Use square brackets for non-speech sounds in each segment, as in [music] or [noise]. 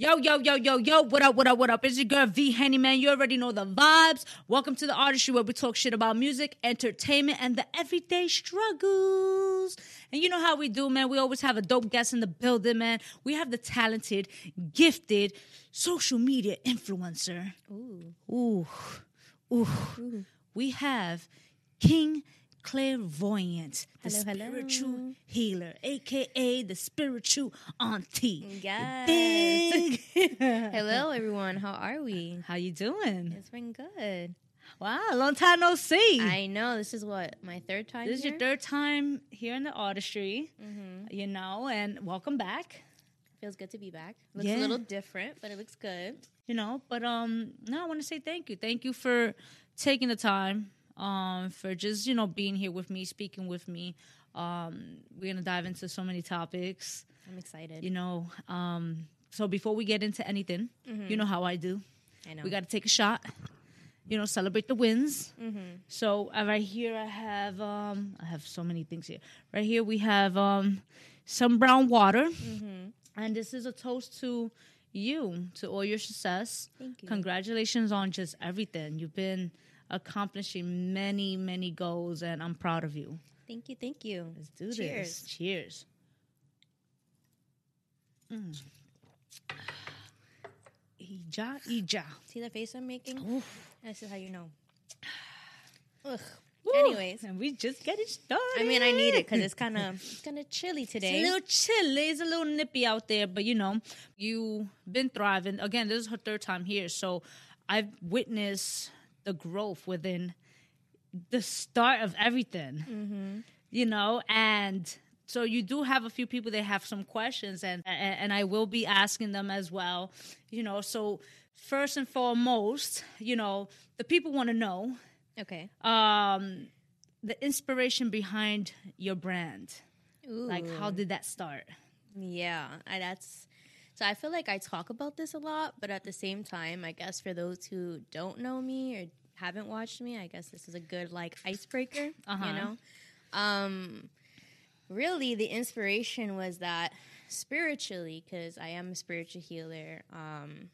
Yo, yo, yo, yo, yo, what up, what up, what up? It's your girl V-Henny man. You already know the vibes. Welcome to the artistry where we talk shit about music, entertainment, and the everyday struggles. And you know how we do, man. We always have a dope guest in the building, man. We have the talented, gifted social media influencer. Ooh. Ooh, ooh. We have King Clairvoyant, the Hello, hello. spiritual healer, aka the spiritual auntie. Yes. [laughs] Hello, everyone. How are we? How you doing? It's been good. Wow, long time no see. I know this is what my third time. this is your third time here in the artistry, Mhm. you know, and welcome back. Feels good to be back. Looks Yeah. a little different, but it looks good. you know but um no i want to say thank you thank you for taking the time um for just you know being here with me speaking with me um we're gonna dive into so many topics I'm excited. you know um so before we get into anything you know how i do I know. we got to take a shot you know celebrate the wins Mm-hmm. so uh, right here i have um i have so many things here right here we have um some brown water Mm-hmm. and this is a toast to you to all your success Thank you. Congratulations on just everything. You've been accomplishing many, many goals, and I'm proud of you. Thank you. Thank you. Let's do Cheers. this. Cheers. Mm. Ija, ija. See the face I'm making? Oof. This is how you know. [sighs] Ugh. Anyways, and we just get it started. I mean, I need it because it's kind of it's kind of chilly It's today. a little chilly. It's a little nippy out there, but you know, you've been thriving. Again, this is her third time here, so I've witnessed the growth within the start of everything. mm-hmm. You know, and so you do have a few people that have some questions, and and, I will be asking them as well. You know, so first and foremost, you know, the people want to know Okay. um the inspiration behind your brand. Ooh. Like, how did that start? Yeah, I, that's so. I feel like I talk about this a lot, but at the same time, I guess for those who don't know me or haven't watched me, I guess this is a good like icebreaker. Uh-huh. You know, um, really, the inspiration was that spiritually, because I am a spiritual healer. Um,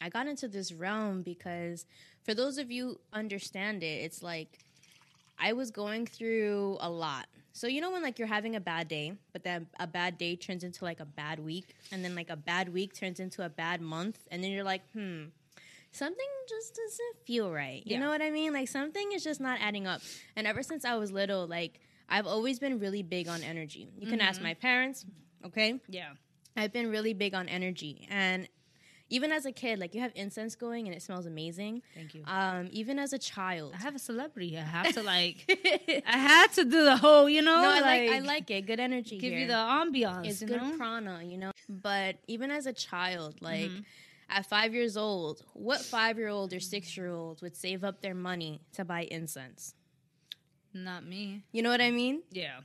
I got into this realm because, for those of you understand it, it's like I was going through a lot. So you know when like you're having a bad day, but then a bad day turns into like a bad week, and then like a bad week turns into a bad month, and then you're like, hmm, something just doesn't feel right. You Yeah. know what I mean? Like something is just not adding up. And ever since I was little, like I've always been really big on energy. You can ask my parents, okay? Yeah. I've been really big on energy, and even as a kid, like you have incense going and it smells amazing. Thank you. Um, even as a child, I have a celebrity. I have to like. [laughs] I had to do the whole, you know. No, I like I like it. Good energy. give here. you the ambiance. it's good know? prana, you know. But even as a child, like Mm-hmm. at five years old, what five year old or six year old would save up their money to buy incense? Not me. You know what I mean? Yeah.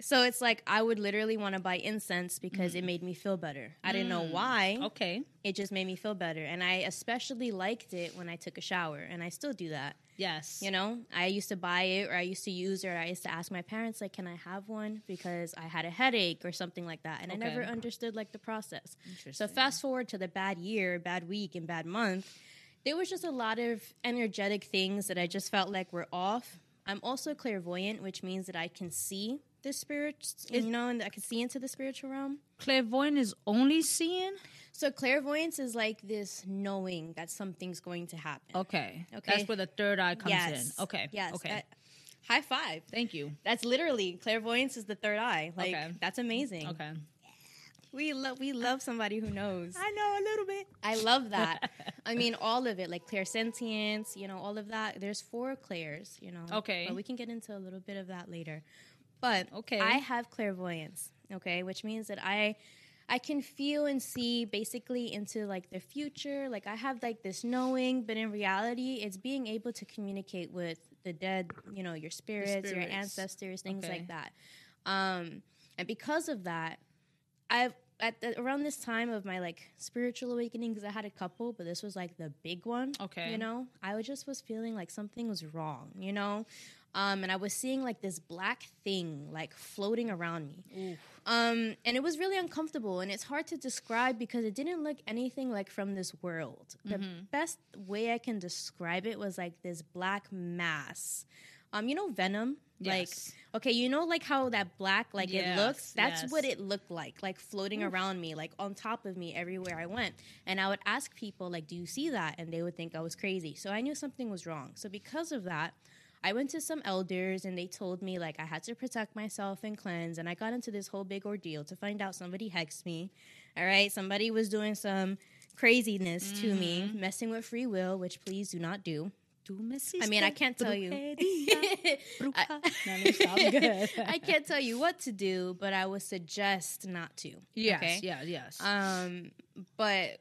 So it's like I would literally want to buy incense because it made me feel better. I didn't know why. Mm. Okay. It just made me feel better. And I especially liked it when I took a shower. And I still do that. Yes. You know, I used to buy it or I used to use it or I used to ask my parents, like, can I have one? Because I had a headache or something like that. And I never understood, like, the process. So fast forward to the bad year, bad week, and bad month, there was just a lot of energetic things that I just felt like were off. I'm also clairvoyant, which means that I can see the spirits, you know, and I can see into the spiritual realm. Clairvoyant is only seeing. So clairvoyance is like this knowing that something's going to happen. Okay. Okay. That's where the third eye comes yes. in. Okay. Yes. Okay. Uh, high five. Thank you. That's literally clairvoyance is the third eye. Like Okay. that's amazing. Okay. We love we love somebody who knows. I know a little bit. I love that. [laughs] I mean all of it, like clairsentience, you know, all of that. There's four clairs, you know. Okay. But we can get into a little bit of that later. But Okay. I have clairvoyance, okay, which means that I I can feel and see basically into like the future. Like I have like this knowing, but in reality, it's being able to communicate with the dead, you know, your spirits, your ancestors, things Okay. like that. Um, and because of that, I've at the, around this time of my like spiritual awakening, because I had a couple, but this was like the big one. Okay. you know, I was just was feeling like something was wrong. You know, Um, and I was seeing like this black thing like floating around me. Um, and it was really uncomfortable and it's hard to describe because it didn't look anything like from this world. The best way I can describe it was like this black mass. Um, you know Venom? Like Yes. okay, you know like how that black like Yes, it looks? That's yes. what it looked like, like floating around me, like on top of me everywhere I went. And I would ask people like, "Do you see that?" and they would think I was crazy. So I knew something was wrong. So because of that, I went to some elders and they told me like I had to protect myself and cleanse. And I got into this whole big ordeal to find out somebody hexed me. All right, somebody was doing some craziness to me, messing with free will, which please do not do. I mean, I can't tell you. [laughs] Bruja. [laughs] No, no, sounds good. [laughs] I can't tell you what to do, but I would suggest not to. Yes, okay? yeah, yes. Um, but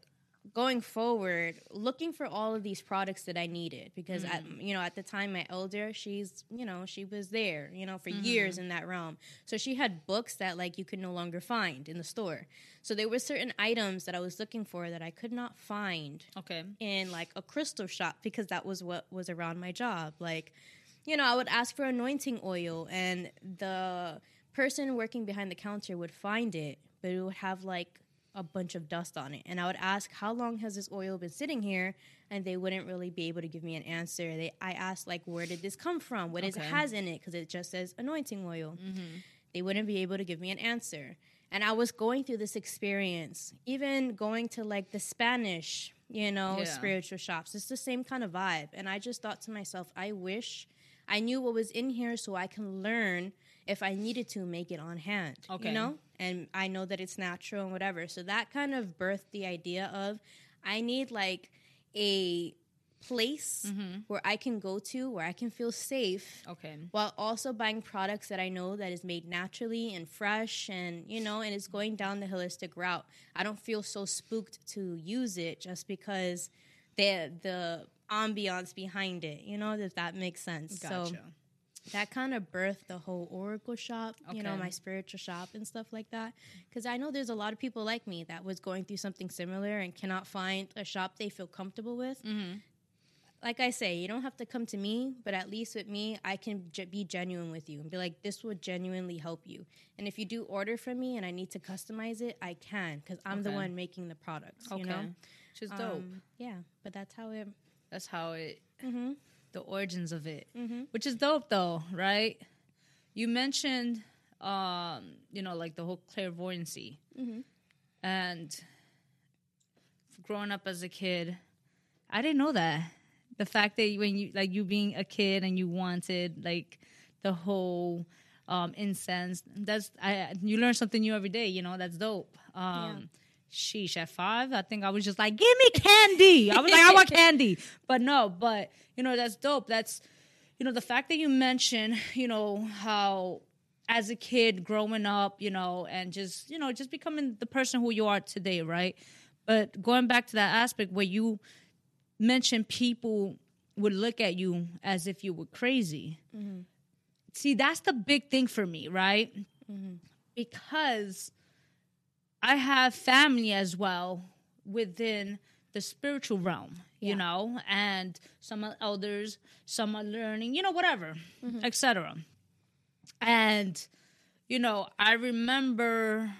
going forward, looking for all of these products that I needed because at, mm. you know at the time my elder, she's you know she was there you know for years mm-hmm. in that realm, so she had books that like you could no longer find in the store. So there were certain items that I was looking for that I could not find okay. in like a crystal shop because that was what was around my job. Like, you know, I would ask for anointing oil and the person working behind the counter would find it, but it would have like a bunch of dust on it. And I would ask, How long has this oil been sitting here? And they wouldn't really be able to give me an answer. They I asked like where did this come from? What is it Okay. has in it? Because it just says anointing oil mm-hmm. they wouldn't be able to give me an answer. And I was going through this experience, even going to like the Spanish, you know, Yeah. spiritual shops. It's the same kind of vibe. And I just thought to myself, I wish I knew what was in here so I can learn if I needed to make it on hand. Okay. You know? And I know that it's natural and whatever. So that kind of birthed the idea of I need like a place mm-hmm. where I can go to where I can feel safe Okay. while also buying products that I know that is made naturally and fresh and you know and it's going down the holistic route. I don't feel so spooked to use it just because the the ambiance behind it, you know, if that makes sense. So Gotcha. That kind of birthed the whole oracle shop, you know, my spiritual shop and stuff like that. Because I know there's a lot of people like me that was going through something similar and cannot find a shop they feel comfortable with. Like I say, you don't have to come to me, but at least with me, I can ge- be genuine with you and be like, this will genuinely help you. And if you do order from me and I need to customize it, I can because I'm the one making the products. Okay. You know, Which is dope. Um, yeah, but that's how it. That's how it, Mm-hmm. The origins of it, which is dope though, right? You mentioned, um, you know, like the whole clairvoyancy, Mm-hmm. and growing up as a kid, I didn't know that. The fact that when you like you being a kid and you wanted like the whole um, incense, that's I you learn something new every day. You know, that's dope. Um, Sheesh, at five, I think I was just like, give me candy. I was like, I want candy. [laughs] But no, but you know, that's dope. That's you know, the fact that you mentioned, you know, how as a kid growing up, you know, and just, you know, just becoming the person who you are today, right? But going back to that aspect where you mentioned people would look at you as if you were crazy. Mm-hmm. See, that's the big thing for me, right? Mm-hmm. Because I have family as well within the spiritual realm, you Yeah. know, and some are elders, some are learning, you know, whatever, mm-hmm. etc. And you know, I remember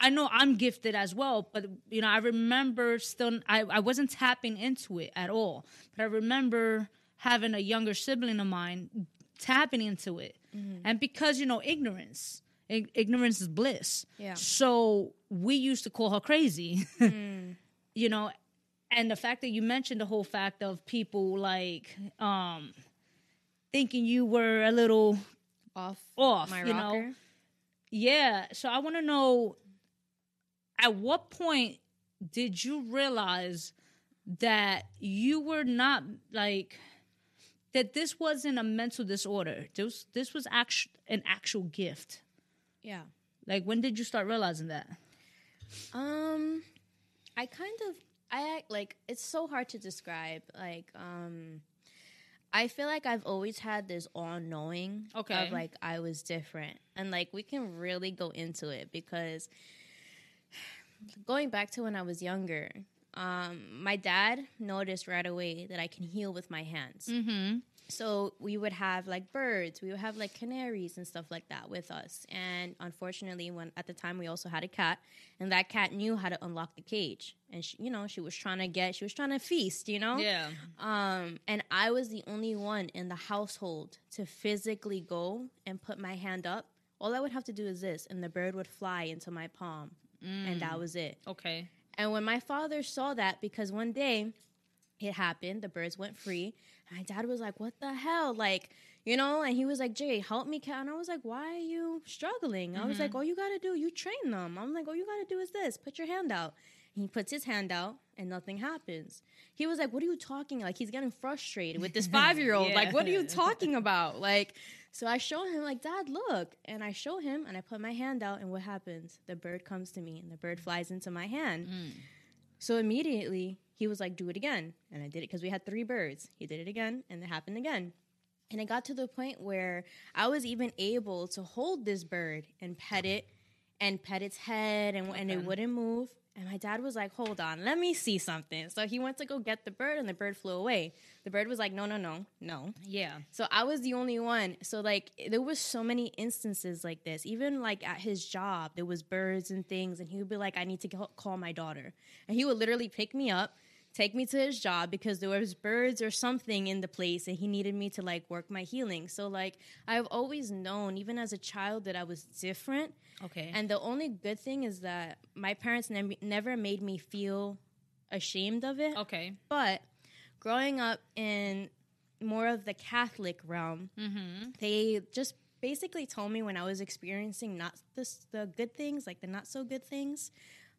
I know I'm gifted as well, but you know, I remember still I, I wasn't tapping into it at all. But I remember having a younger sibling of mine tapping into it. Mm-hmm. And because, you know, ignorance, ig- ignorance is bliss. Yeah. So we used to call her crazy. [laughs] you know, and the fact that you mentioned the whole fact of people like um thinking you were a little Off, off, my you rocker. know. Yeah. So I want to know at what point did you realize that you were not like that this wasn't a mental disorder. This this was actual an actual gift. Yeah. Like when did you start realizing that? Um, I kind of I like it's so hard to describe. Like, um, I feel like I've always had this all knowing Okay. of like I was different, and like we can really go into it because going back to when I was younger, um, my dad noticed right away that I can heal with my hands. Mm-hmm. So we would have like birds, we would have like canaries and stuff like that with us. And unfortunately, when at the time we also had a cat, and that cat knew how to unlock the cage, and she, you know, she was trying to get, she was trying to feast, you know. Yeah. Um, and I was the only one in the household to physically go and put my hand up. All I would have to do is this, and the bird would fly into my palm, and that was it. Okay. And when my father saw that, because one day it happened, the birds went free. My dad was like, What the hell? Like, you know, and he was like, Jay, help me. Cat. And I was like, Why are you struggling? I was like, mm-hmm. All you got to do, you train them. I'm like, All you got to do is this put your hand out. And he puts his hand out and nothing happens. He was like, What are you talking? Like, he's getting frustrated with this [laughs] five year old. Like, what are you talking about? Like, so I show him, like, Dad, look. And I show him and I put my hand out. And what happens? The bird comes to me and the bird flies into my hand. Mm. So immediately he was like, do it again. And I did it because we had three birds. He did it again and it happened again. And it got to the point where I was even able to hold this bird and pet it and pet its head and, and it wouldn't move. And my dad was like, hold on, let me see something. So he went to go get the bird and the bird flew away. The bird was like, no, no, no, no. Yeah. So I was the only one. So like there was so many instances like this. Even like at his job, there was birds and things, and he would be like, "I need to call my daughter," and he would literally pick me up, take me to his job because there was birds or something in the place, and he needed me to like work my healing. So like I've always known, even as a child, that I was different. Okay. And the only good thing is that my parents never never made me feel ashamed of it. okay. But growing up in more of the Catholic realm, Mm-hmm. they just basically told me when I was experiencing not the, the good things, like the not so good things,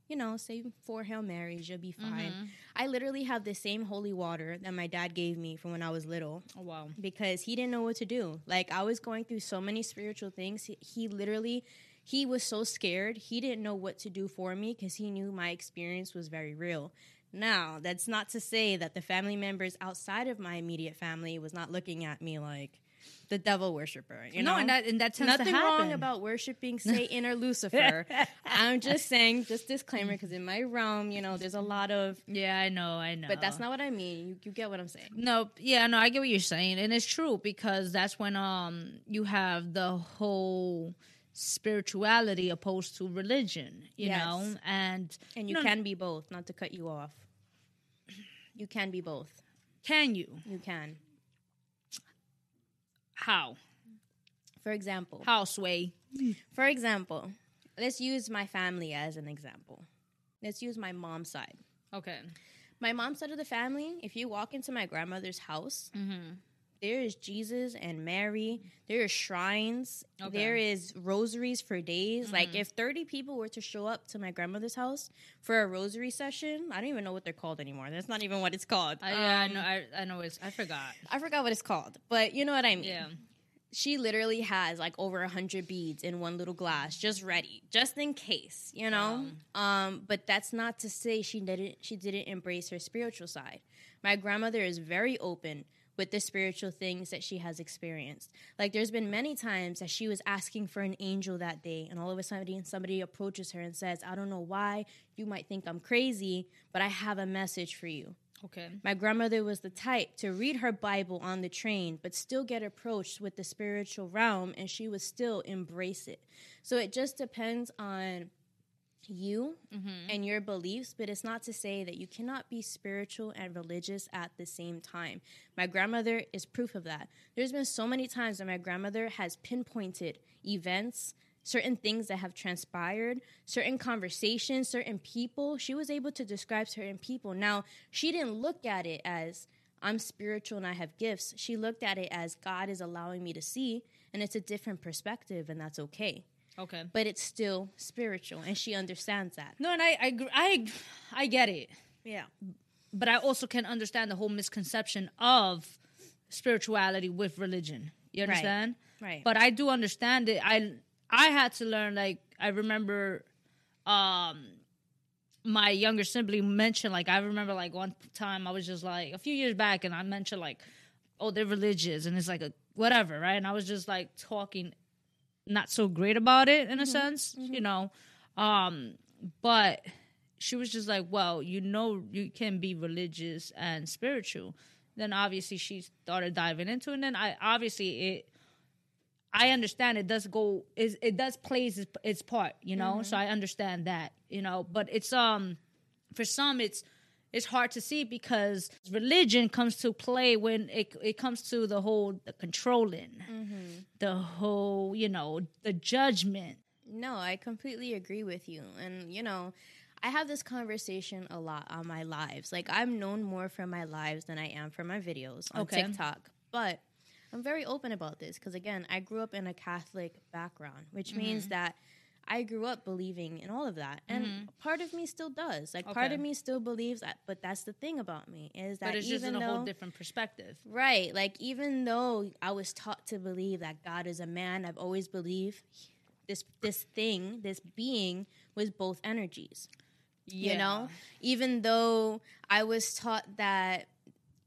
you know, say four Hail Marys, you'll be fine. Mm-hmm. I literally have the same holy water that my dad gave me from when I was little Oh wow. because he didn't know what to do. Like I was going through so many spiritual things. He, he literally he was so scared. He didn't know what to do for me because he knew my experience was very real. Now, that's not to say that the family members outside of my immediate family was not looking at me like the devil worshiper. You no, know, and that and that tends Nothing wrong about worshiping [laughs] Satan or Lucifer. I'm just saying, just disclaimer, because in my realm, you know, there's a lot of, Yeah, I know, I know. but that's not what I mean. You, you get what I'm saying. No, yeah, no, I get what you're saying, and it's true because that's when um you have the whole spirituality opposed to religion, you Yes. know, and And you No, can be both, not to cut you off. You can be both. can you? You can. How? For example, How sway? for example, let's use my family as an example. Let's use my mom's side. Okay. My mom's side of the family, if you walk into my grandmother's house, Mm-hmm. There is Jesus and Mary. There is shrines. Okay. Mm-hmm. There is rosaries for days. Like if 30 people were to show up to my grandmother's house for a rosary session, I don't even know what they're called anymore. That's not even what it's called. I, yeah, I Um, know. I, I know. It's. I forgot. I forgot what it's called, but you know what I mean. Yeah. she literally has like over a hundred beads in one little glass, just ready, just in case, you know. Um, but that's not to say she didn't she didn't embrace her spiritual side. My grandmother is very open with the spiritual things that she has experienced. Like there's been many times that she was asking for an angel that day, and all of a sudden somebody approaches her and says, "I don't know why you might think I'm crazy, but I have a message for you." Okay. My grandmother was the type to read her Bible on the train, but still get approached with the spiritual realm, and she would still embrace it. So it just depends on you mm-hmm. and your beliefs, but it's not to say that you cannot be spiritual and religious at the same time. My grandmother is proof of that. There's been so many times that my grandmother has pinpointed events, certain things that have transpired, certain conversations, certain people. She was able to describe certain people. Now, she didn't look at it as I'm spiritual and I have gifts. She looked at it as God is allowing me to see, and it's a different perspective, and that's okay Okay. but it's still spiritual and she understands that No, and I, I, I, I get it, yeah but I also can understand the whole misconception of spirituality with religion. You Right. understand? right but I do understand it. I I had to learn. Like I remember, um, my younger sibling mentioned. Like I remember, like one time I was just like a few years back, and I mentioned like, oh, they're religious, and it's like a whatever, right? And I was just like talking, not so great about it in a sense, you know, um, but she was just like, well, you know, you can be religious and spiritual. then obviously she started diving into it. And then I obviously it I understand it does go is it does plays its, its part, you know. Mm-hmm. So I understand that, you know. But it's um for some it's it's hard to see because religion comes to play when it it comes to the whole the controlling, Mm-hmm. the whole you know the judgment. No, I completely agree with you. And, you know, I have this conversation a lot on my lives. Like, I'm known more for my lives than I am for my videos on Okay. TikTok. But I'm very open about this because, again, I grew up in a Catholic background, which means Mm-hmm. that I grew up believing in all of that. And mm-hmm. part of me still does. Like, part of me still believes that. But that's the thing about me is that But it's just even in a though. whole different perspective. Right. Like even though I was taught to believe that God is a man, I've always believed this this thing, this being was both energies. You know? Even though I was taught that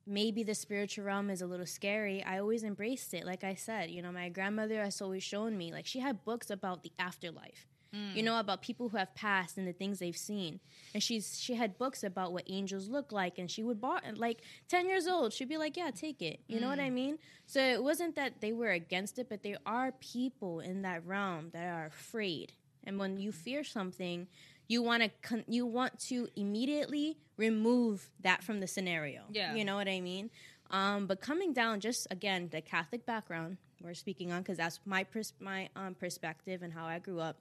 maybe the spiritual realm is a little scary, I always embraced it. Like I said, you know, my grandmother has always shown me like she had books about the afterlife. You know about people who have passed and the things they've seen, and she's she had books about what angels look like, and she would bought like ten years old. She'd be like, "Yeah, take it." You know what I mean? So it wasn't that they were against it, but there are people in that realm that are afraid, and when you fear something, you want to con- you want to immediately remove that from the scenario. Yeah. you know what I mean. Um, but coming down, just again, the Catholic background we're speaking on, because that's my pers- my um, perspective and how I grew up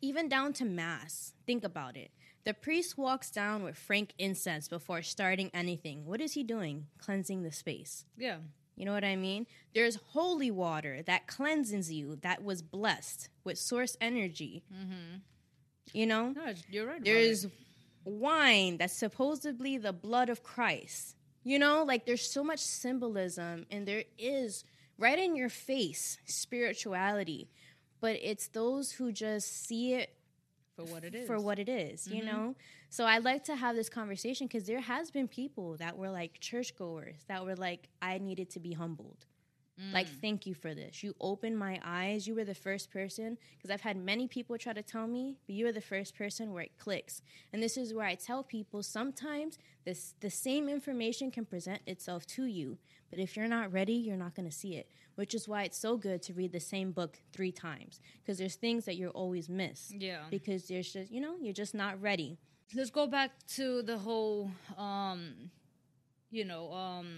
even down to mass. Think about it. The priest walks down with frankincense before starting anything. What is he doing? Cleansing the space. Yeah. You know what I mean? There's holy water that cleanses you, that was blessed with source energy. Mm-hmm. You know? No, you're right. There's wine that's supposedly the blood of Christ. You know, like there's so much symbolism, and there is right in your face spirituality, but it's those who just see it for what it is. for what it is, you mm-hmm. know? So I like to have this conversation because there has been people that were like churchgoers that were like, I needed to be humbled. Like, thank you for this. You opened my eyes. You were the first person, because I've had many people try to tell me, but you were the first person where it clicks. And this is where I tell people sometimes this the same information can present itself to you, but if you're not ready, you're not going to see it. Which is why it's so good to read the same book three times, because there's things that you'll always miss Yeah. because there's just you know you're just not ready let's go back to the whole um you know um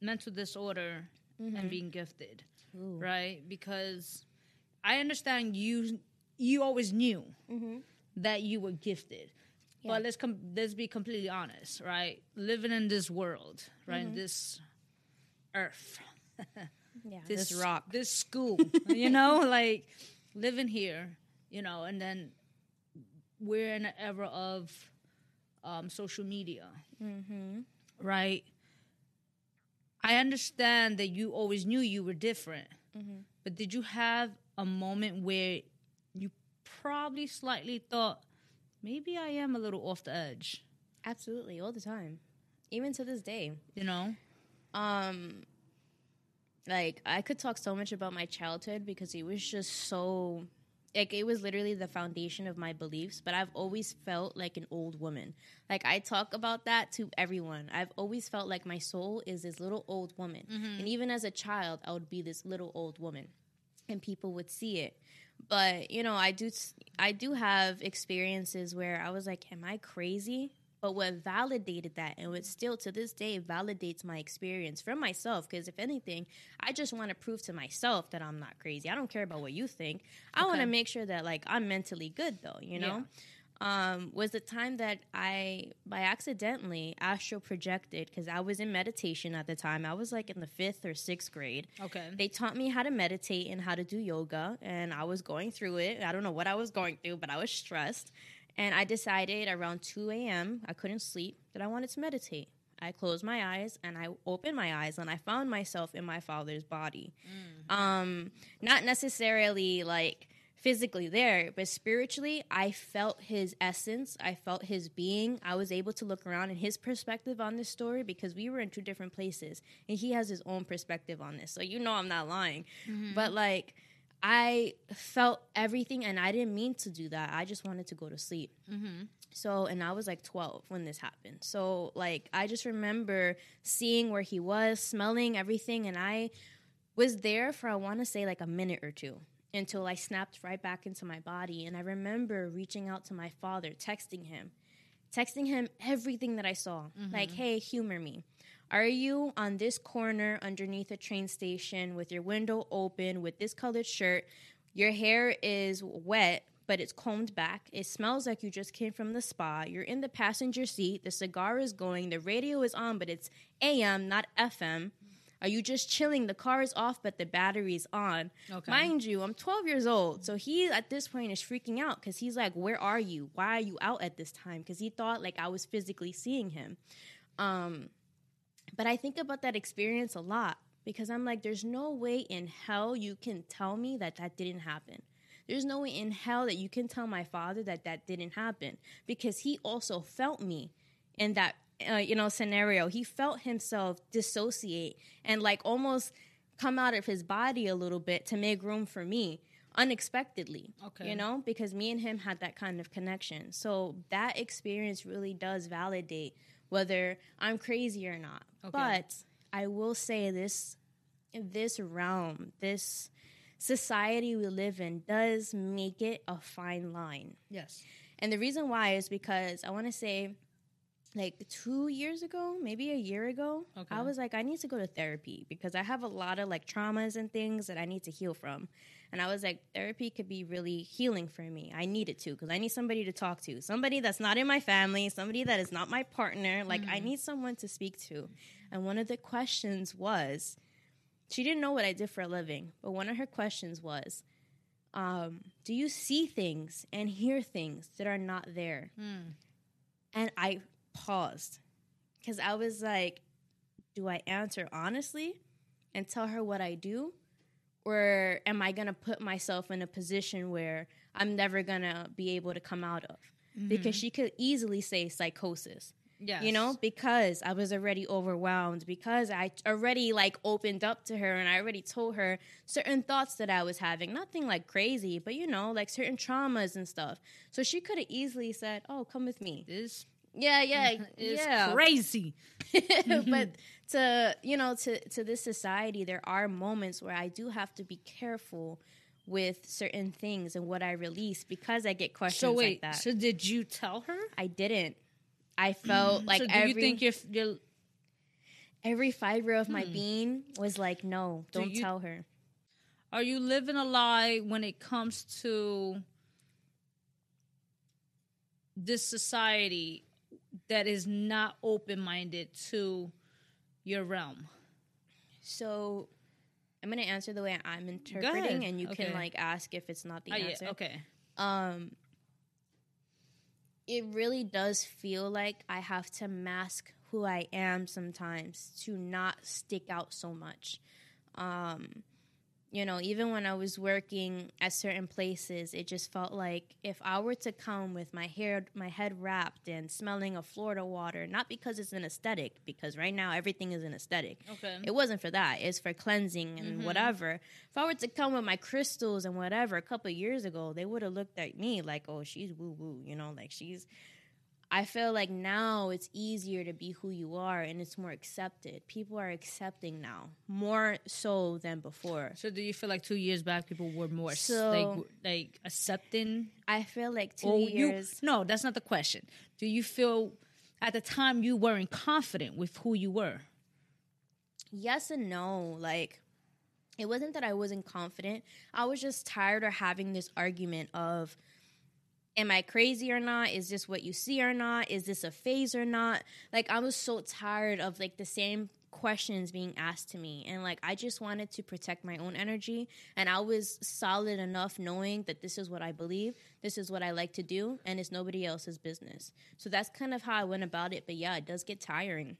mental disorder and being gifted right? Because i understand you you always knew that you were gifted. But let's com- let's be completely honest right? Living in this world right? This earth. [laughs] Yeah. This, this, rock. this school, [laughs] you know, like living here, you know, and then we're in an era of um, social media, Mm-hmm. right? I understand that you always knew you were different, Mm-hmm. but did you have a moment where you probably slightly thought, maybe I am a little off the edge, absolutely all the time even to this day you know? um like i could talk so much about my childhood because it was just so like it was literally the foundation of my beliefs but i've always felt like an old woman. Like i talk about that to everyone. I've always felt like my soul is this little old woman. Mm-hmm. And even as a child i would be this little old woman and people would see it. But you know i do i do have experiences where i was like am i crazy but what validated that and what still to this day validates my experience from myself because if anything i just want to prove to myself that i'm not crazy i don't care about what you think i want to make sure that like i'm mentally good though you know um, was the time that I, by accidentally, astral projected because I was in meditation at the time. I was like in the fifth or sixth grade. Okay. They taught me how to meditate and how to do yoga, and I was going through it. I don't know what I was going through, but I was stressed. And I decided around 2 a.m., I couldn't sleep, that I wanted to meditate. I closed my eyes and I opened my eyes and I found myself in my father's body. Um, not necessarily like physically there, but spiritually, I felt his essence. I felt his being. I was able to look around in his perspective on this story because we were in two different places and he has his own perspective on this. So you know I'm not lying. But like I felt everything and I didn't mean to do that. I just wanted to go to sleep. Mm-hmm. So, and I was like 12 when this happened. So, like, I just remember seeing where he was, smelling everything, and I was there for, I want to say, like a minute or two until I snapped right back into my body. And I remember reaching out to my father, texting him, texting him everything that I saw. Mm-hmm. Like, hey, humor me. Are you on this corner underneath a train station with your window open with this colored shirt? Your hair is wet, but it's combed back. It smells like you just came from the spa. You're in the passenger seat. The cigar is going. The radio is on, but it's AM, not FM. Are you just chilling? The car is off, but the battery's on. Okay. Mind you, I'm 12 years old. So he, at this point, is freaking out because he's like, Where are you? Why are you out at this time? Because he thought like I was physically seeing him. Um, but I think about that experience a lot because I'm like, there's no way in hell you can tell me that that didn't happen. There's no way in hell that you can tell my father that that didn't happen because he also felt me in that uh, you know scenario. He felt himself dissociate and like almost come out of his body a little bit to make room for me unexpectedly. Okay. You know, because me and him had that kind of connection. So that experience really does validate whether I'm crazy or not. Okay. But I will say this this realm, this society we live in does make it a fine line. Yes. And the reason why is because I want to say, like two years ago, maybe a year ago, Okay. I was like, I need to go to therapy because I have a lot of like traumas and things that I need to heal from. And I was like, therapy could be really healing for me. I need it to because I need somebody to talk to, somebody that's not in my family, somebody that is not my partner. Like, I mm. need someone to speak to. And one of the questions was, she didn't know what I did for a living, but one of her questions was, um, do you see things and hear things that are not there? And I paused because I was like, do I answer honestly and tell her what I do? Or am I going to put myself in a position where I'm never going to be able to come out of? Because she could easily say psychosis Yes. you know because i was already overwhelmed because i already like opened up to her and i already told her certain thoughts that i was having nothing like crazy but you know like certain traumas and stuff so she could have easily said oh come with me This yeah yeah [laughs] is yeah crazy. [laughs] but [laughs] to you know to to this society there are moments where i do have to be careful with certain things and what i release because i get questions So like wait, that so did you tell her? i didn't i felt like so do every you think you're, you're every fiber of my being was like, no, Do don't you- tell her. are you living a lie when it comes to this society that is not open minded to your realm? So I'm gonna answer the way I'm interpreting, and you Okay. can like ask if it's not the Oh, yeah, answer. okay. Um, it really does feel like I have to mask who I am sometimes to not stick out so much. Um, you know, even when I was working at certain places, it just felt like if I were to come with my hair, my head wrapped and smelling of Florida water, not because it's an aesthetic, because right now everything is an aesthetic. Okay. It wasn't for that. It's for cleansing and mm-hmm. whatever. If I were to come with my crystals and whatever a couple of years ago, they would have looked at me like, oh, she's woo woo, you know, like she's. I feel like now it's easier to be who you are and it's more accepted. People are accepting now more so than before. So do you feel like two years back people were more So- like like accepting? I feel like two Or you years. no, that's not the question. Do you feel at the time you weren't confident with who you were? yes and no. Like, it wasn't that I wasn't confident. I was just tired of having this argument of, am I crazy or not? Is this what you see or not? Is this a phase or not? Like, I was so tired of like the same questions being asked to me and like I just wanted to protect my own energy and I was solid enough knowing that this is what I believe, this is what I like to do and it's nobody else's business. So that's kind of how I went about it, but yeah, it does get tiring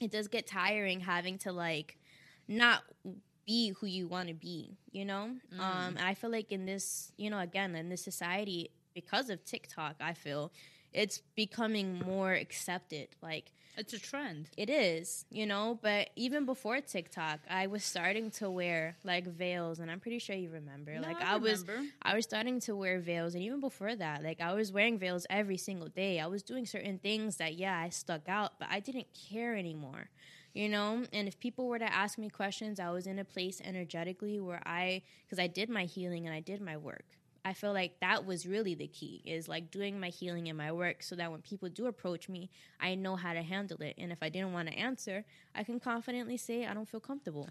it does get tiring having to like not be who you want to be you know Mm. um and i feel like in this you know again in this society because of tiktok i feel it's becoming more accepted. Like It's a trend. it is, you know, but even before TikTok, I was starting to wear like veils and I'm pretty sure you remember. No, like I I, was remember. I was starting to wear veils and even before that, like I was wearing veils every single day. I was doing certain things that yeah, I stuck out, but I didn't care anymore. You know, and if people were to ask me questions, I was in a place energetically where I cuz I did my healing and I did my work. I feel like that was really the key is like doing my healing and my work so that when people do approach me, I know how to handle it. And if I didn't want to answer, I can confidently say I don't feel comfortable.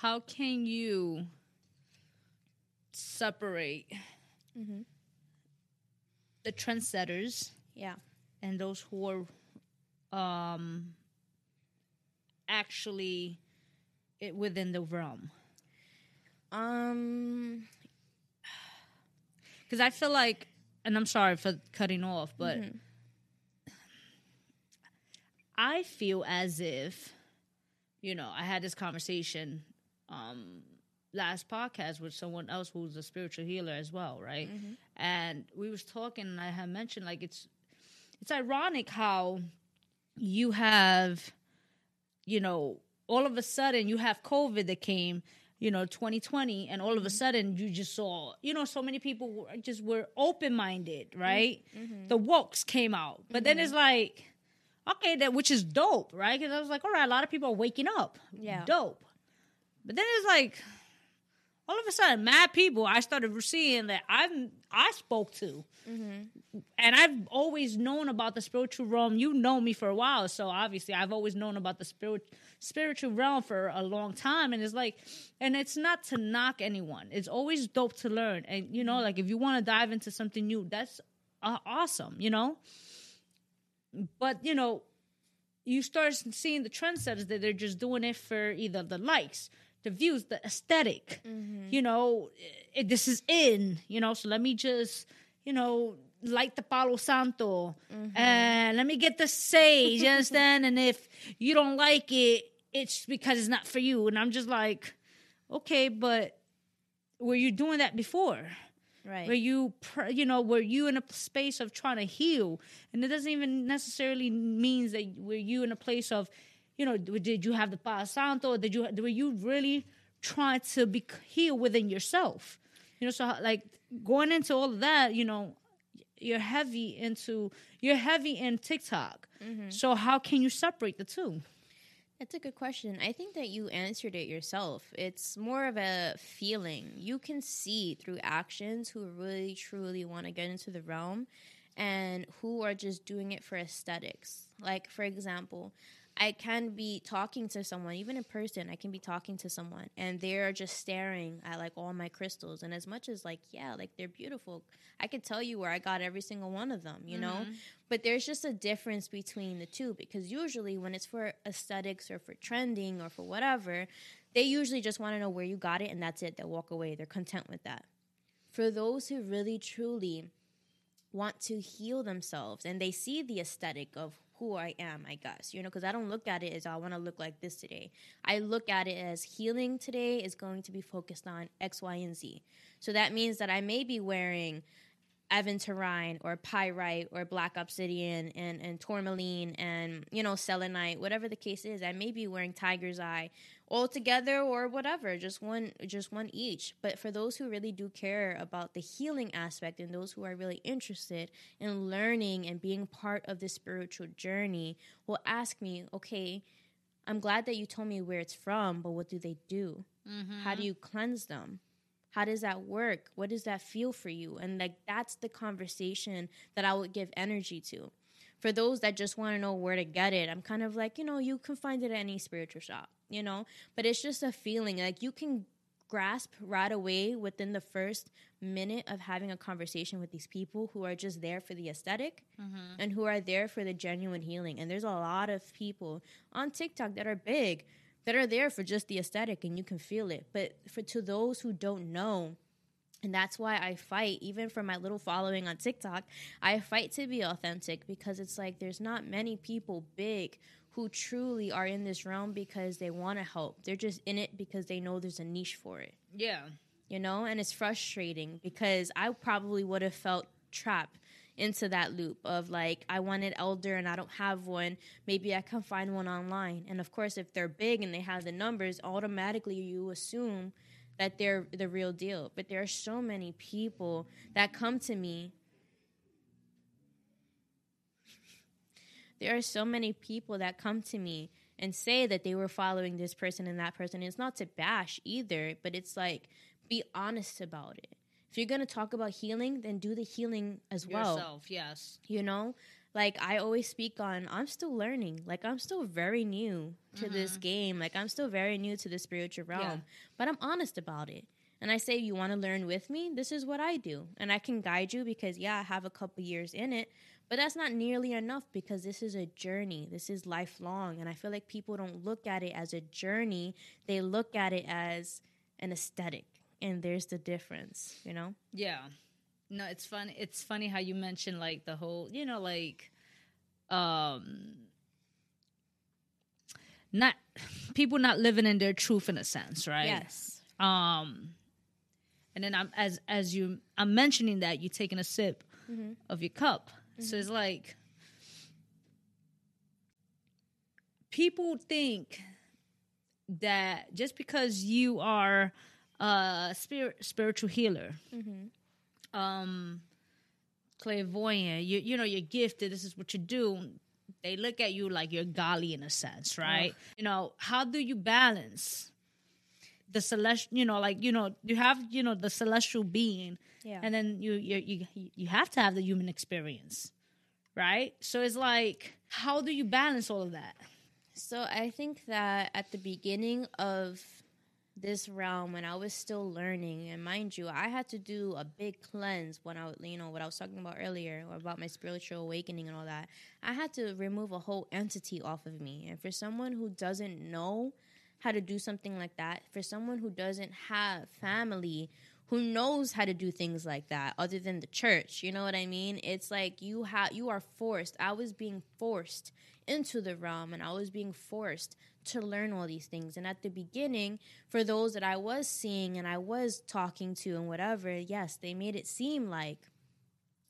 How can you separate Mm-hmm. the trendsetters Yeah. and those who are um, actually it, within the realm? Um Because I feel like, and I'm sorry for cutting off, but Mhm. I feel as if, you know, I had this conversation um last podcast with someone else who's a spiritual healer as well, right? And we was talking and I had mentioned like it's it's ironic how you have you know, all of a sudden you have COVID that came, you know, 2020, and all of a mm-hmm. sudden you just saw, you know, so many people were, just were open minded, mm-hmm. right? Mm-hmm. The wokes came out, but then it's like, okay, that which is dope, right? Because I was like, all right, a lot of people are waking up, Yeah. dope. But then it's like, all of a sudden, mad people I started seeing that I've I spoke to, and I've always known about the spiritual realm. You know me for a while, so obviously I've always known about the spirit spiritual realm for a long time. And it's like, and it's not to knock anyone. It's always dope to learn, and you know, like if you want to dive into something new, that's uh, awesome, you know. But you know, you start seeing the trendsetters that they're just doing it for either the likes, the views, the esthetic You know, it, this is in. You know, so let me just, you know, light the Palo Santo and let me get the sage. You understand? and if you don't like it, it's because it's not for you. And I'm just like, okay, but were you doing that before? right. Were you, you know, were you in a space of trying to heal? And it doesn't even necessarily means that were you in a place of, you know, did you have the Palo Santo? Or did you were you really trying to be heal within yourself? You know, so like going into all of that, you know, you're heavy into you're heavy in TikTok. Mm-hmm. So how can you separate the two? That's a good question. I think that you answered it yourself. It's more of a feeling. You can see through actions who really truly want to get into the realm and who are just doing it for aesthetics. Like, for example, I can be talking to someone, even in person, I can be talking to someone and they're just staring at like all my crystals. And as much as like, yeah, like they're beautiful, I could tell you where I got every single one of them, you know? Mm-hmm. But there's just a difference between the two because usually when it's for aesthetics or for trending or for whatever, they usually just want to know where you got it and that's it. They'll walk away. They're content with that. For those who really truly want to heal themselves and they see the aesthetic of who I am, I guess, you know, because I don't look at it as oh, I want to look like this today. I look at it as healing today is going to be focused on X, Y, and Z. So that means that I may be wearing aventurine or pyrite or black obsidian and, and tourmaline and you know selenite whatever the case is i may be wearing tiger's eye all together or whatever just one just one each. But for those who really do care about the healing aspect and those who are really interested in learning and being part of the spiritual journey will ask me okay i'm glad that you told me where it's from but what do they do? Mm-hmm. How do you cleanse them? How does that work? What does that feel for you? And like that's the conversation that i would give energy to. For those that just want to know where to get it i'm kind of like you know you can find it at any spiritual shop you know? But it's just a feeling like you can grasp right away within the first minute of having a conversation with these people who are just there for the esthetic mm-hmm. and who are there for the genuine healing. And there's a lot of people on tiktok that are big that are there for just the aesthetic and you can feel it. But for to those who don't know and that's why I fight, even for my little following on TikTok. I fight to be authentic because it's like there's not many people big who truly are in this realm because they want to help. They're just in it because they know there's a niche for it, Yeah. you know? And it's frustrating because I probably would have felt trapped into that loop of like I want an elder and I don't have one. Maybe I can find one online. And of course, if they're big and they have the numbers, automatically you assume that they're the real deal. But there are so many people that come to me. There are so many people that come to me and say that they were following this person and that person. It's not to bash either, but it's like be honest about it. If you're gonna talk about healing, then do the healing as well. Yourself, yes. You know, like I always speak on, I'm still learning. Like I'm still very new to mm-hmm. this game. Like I'm still very new to the spiritual realm, Yeah. but I'm honest about it. And I say, you want to learn with me? This is what I do, and I can guide you because yeah, I have a couple years in it, but that's not nearly enough because this is a journey. This is lifelong, and I feel like people don't look at it as a journey. They look at it as an aesthetic, and there's the difference. You know? Yeah. No, it's funny. It's funny how you mentioned like the whole, you know, like um not people not living in their truth in a sense, right? Yes. Um and then I'm as as you I'm mentioning that you're taking a sip of your cup. So it's like people think that just because you are a spirit spiritual healer, um, clairvoyant, you you know you're gifted. This is what you do. They look at you like you're golly in a sense, right? You know how do you balance the celestial? You know, like you know you have you know the celestial being, Yeah. and then you you you you have to have the human experience, right? So it's like how do you balance all of that? So I think that at the beginning of this realm, when I was still learning, and mind you, I had to do a big cleanse when I, you know, what I was talking about earlier about my spiritual awakening and all that. I had to remove a whole entity off of me, and for someone who doesn't know how to do something like that, for someone who doesn't have family who knows how to do things like that other than the church you know what i mean? It's like you have you are forced. I was being forced into the realm and i was being forced to learn all these things. And at the beginning for those that i was seeing and i was talking to and whatever yes they made it seem like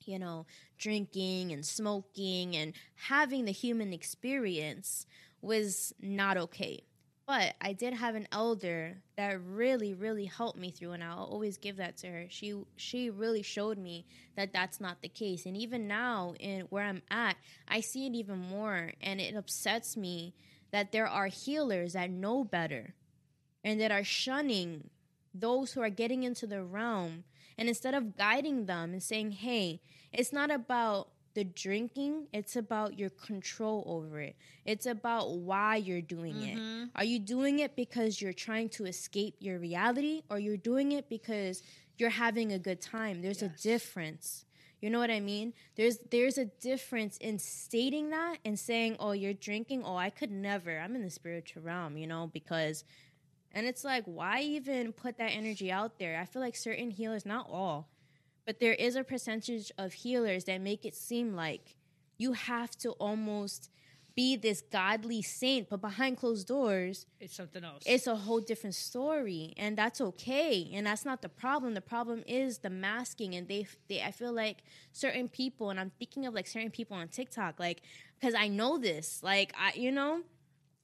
you know, drinking and smoking and having the human experience was not okay. But I did have an elder that really, really helped me through, and I'll always give that to her. She she really showed me that that's not the case, and even now, in where I'm at, I see it even more, and it upsets me that there are healers that know better, and that are shunning those who are getting into the realm and instead of guiding them and saying hey it's not about the drinking it's about your control over it it's about why you're doing it mm-hmm. are you doing it because you're trying to escape your reality or you're doing it because you're having a good time there's a difference you know what I mean? There's there's a difference in stating that and saying, "Oh, you're drinking. Oh, I could never. I'm in the spiritual realm, you know, because and it's like, why even put that energy out there? I feel like certain healers, not all, but there is a percentage of healers that make it seem like you have to almost be this godly saint, but behind closed doors, It's something else. it's a whole different story, and that's okay. And that's not the problem. The problem is the masking, and they, they I feel like certain people, and I'm thinking of like certain people on TikTok, like because I know this, like I, you know.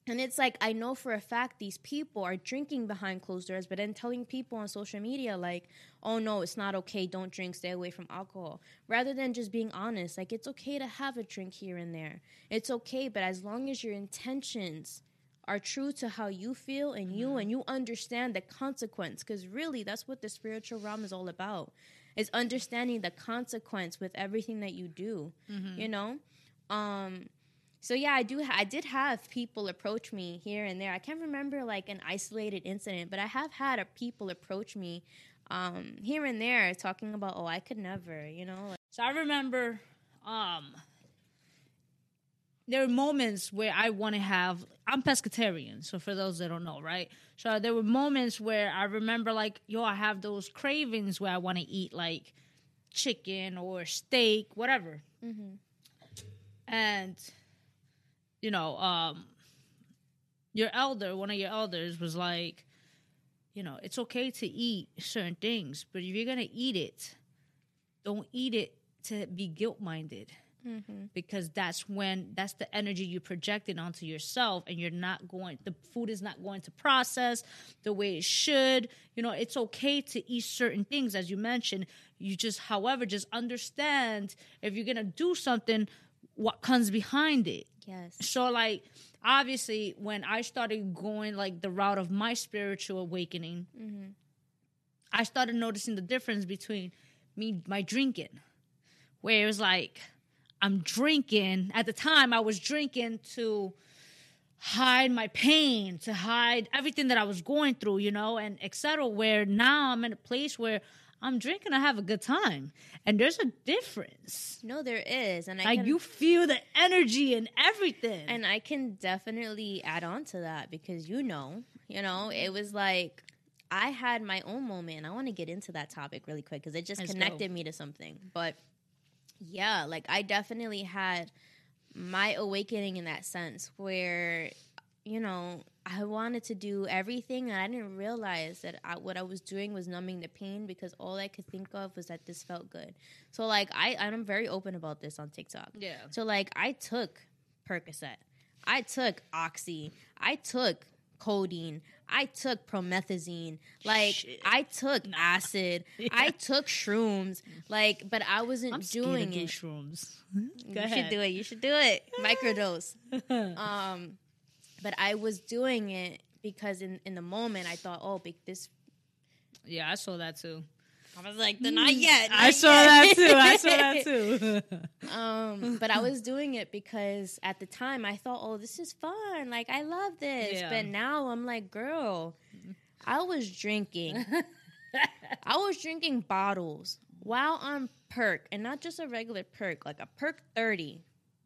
And it's like I know for a fact these people are drinking behind closed doors, but then telling people on social media like, "Oh no, it's not okay. Don't drink. Stay away from alcohol." Rather than just being honest, like it's okay to have a drink here and there. It's okay, but as long as your intentions are true to how you feel and you and you understand the consequence because really that's what the spiritual realm is all about is understanding the consequence with everything that you do you know um so yeah i do ha- i did have people approach me here and there i can't remember like an isolated incident but i have had a people approach me um here and there talking about oh i could never you know like, So I remember um there were moments where I want to have I'm pescatarian, so for those that don't know, right? So there were moments where I remember like, yo, I have those cravings where I want to eat like chicken or steak, whatever. And you know, um your elder, one of your elders was like, you know, it's okay to eat certain things, but if you're going to eat it, don't eat it to be guilt minded. Because that's when that's the energy you projected onto yourself, and you're not going. The food is not going to process the way it should. You know, it's okay to eat certain things, as you mentioned. You just, however, just understand if you're gonna do something, what comes behind it. Yes. So like obviously when I started going like the route of my spiritual awakening, mm-hmm. I started noticing the difference between me my drinking. Where it was like I'm drinking at the time I was drinking to hide my pain, to hide everything that I was going through, you know, and etc. Where now I'm in a place where I'm drinking, I have a good time. And there's a difference. No, there is, and I Like can, you feel the energy and everything. and I can definitely add on to that because you know, you know, it was like I had my own moment. I want to get into that topic really quick because it just Let's go. connected me to something. But yeah, like I definitely had my awakening in that sense where you know I wanted to do everything and I didn't realize that I, what I was doing was numbing the pain because all I could think of was that this felt good. So like I I'm very open about this on TikTok. Yeah. So like I took Percocet, I took Oxy, I took codeine, I took promethazine, like Shit. I took acid, [laughs] I took shrooms, like but I wasn't I'm doing to do it. shrooms. you Go should do it. You should do it. Microdose. [laughs] um, but I was doing it because in in the moment I thought, oh, big this. Yeah, I saw that too. I was like, not yet. I saw yet." that too. I saw that [laughs] too. [laughs] um, but I was doing it because at the time I thought, oh, this is fun. Like I love this. Yeah. But now I'm like, girl, I was drinking. [laughs] I was drinking bottles while on perk, and not just a regular perk, like a perk thirty.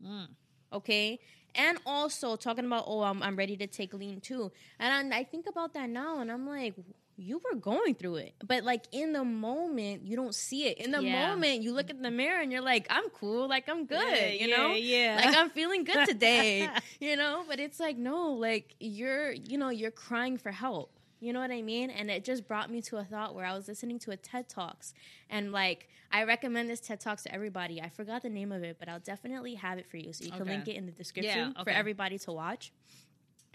Mm. Okay. And also talking about, oh, I'm, I'm ready to take lean too. And I, I think about that now, and I'm like, you were going through it. But like in the moment, you don't see it. In the Yeah. moment, you look at the mirror and you're like, I'm cool. Like, I'm good. Yeah, you yeah, know? yeah. Like, I'm feeling good [laughs] today. you know? But it's like, no, like, you're, you know, you're crying for help. You know what I mean? And it just brought me to a thought where I was listening to a TED Talks. And like, I recommend this TED Talks to everybody. I forgot the name of it, but I'll definitely have it for you. So you can Okay. link it in the description Yeah, for everybody to watch.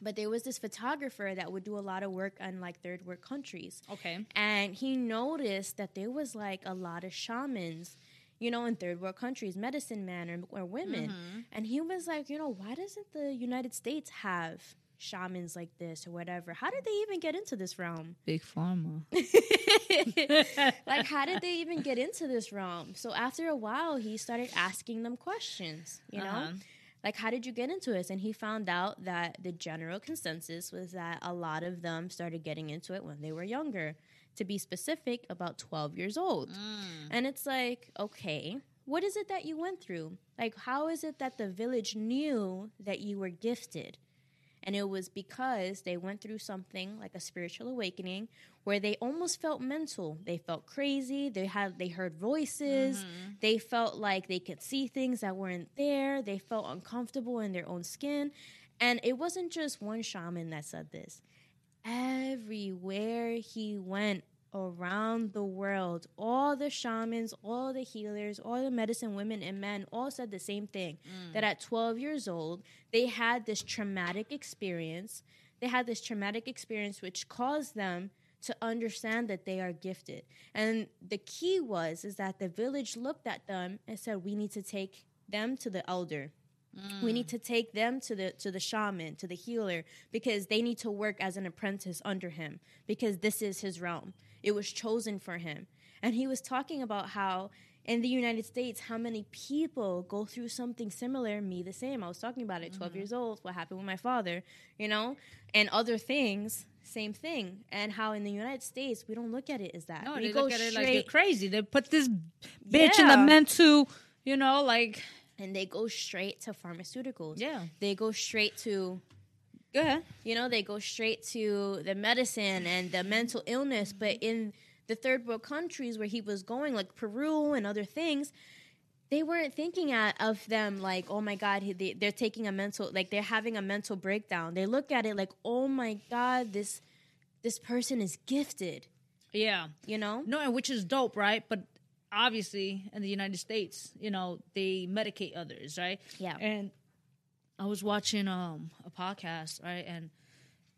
But there was this photographer that would do a lot of work on like third world countries. Okay. And he noticed that there was like a lot of shamans, you know, in third world countries, medicine men or, or women. Mm-hmm. And he was like, you know, why doesn't the United States have shamans like this or whatever? How did they even get into this realm? [laughs] Big pharma. like, how did they even get into this realm? So after a while, he started asking them questions, you know? Uh-huh. Like, how did you get into this? And he found out that the general consensus was that a lot of them started getting into it when they were younger. To be specific, about 12 years old. And it's like, okay, what is it that you went through? Like, how is it that the village knew that you were gifted? And it was because they went through something like a spiritual awakening where they almost felt mental. They felt crazy. They had they heard voices. Mm-hmm. They felt like they could see things that weren't there. They felt uncomfortable in their own skin. And it wasn't just one shaman that said this. Everywhere he went around the world, all the shamans, all the healers, all the medicine women and men all said the same thing mm. that at 12 years old, they had this traumatic experience. They had this traumatic experience which caused them to understand that they are gifted. And the key was is that the village looked at them and said we need to take them to the elder. We need mm. to take them to the to the shaman, to the healer because they need to work as an apprentice under him because this is his realm. It was chosen for him. And he was talking about how in the United States how many people go through something similar, me the same. I was talking about it 12 mm-hmm. years old, what happened with my father, you know, and other things, same thing. And how in the United States we don't look at it as that. No, we they go look at it like you're crazy. They put this bitch in the mental, you know, like and they go straight to pharmaceuticals. Yeah. They go straight to go ahead. You know, they go straight to the medicine and the mental illness. But in the third world countries where he was going, like Peru and other things, they weren't thinking at, of them like, oh my God, they, they're taking a mental, like they're having a mental breakdown. They look at it like, oh my God, this this person is gifted. Yeah. You know? No, and which is dope, right? But obviously in the United States, you know, they medicate others, right? Yeah. And I was watching um a podcast, right, and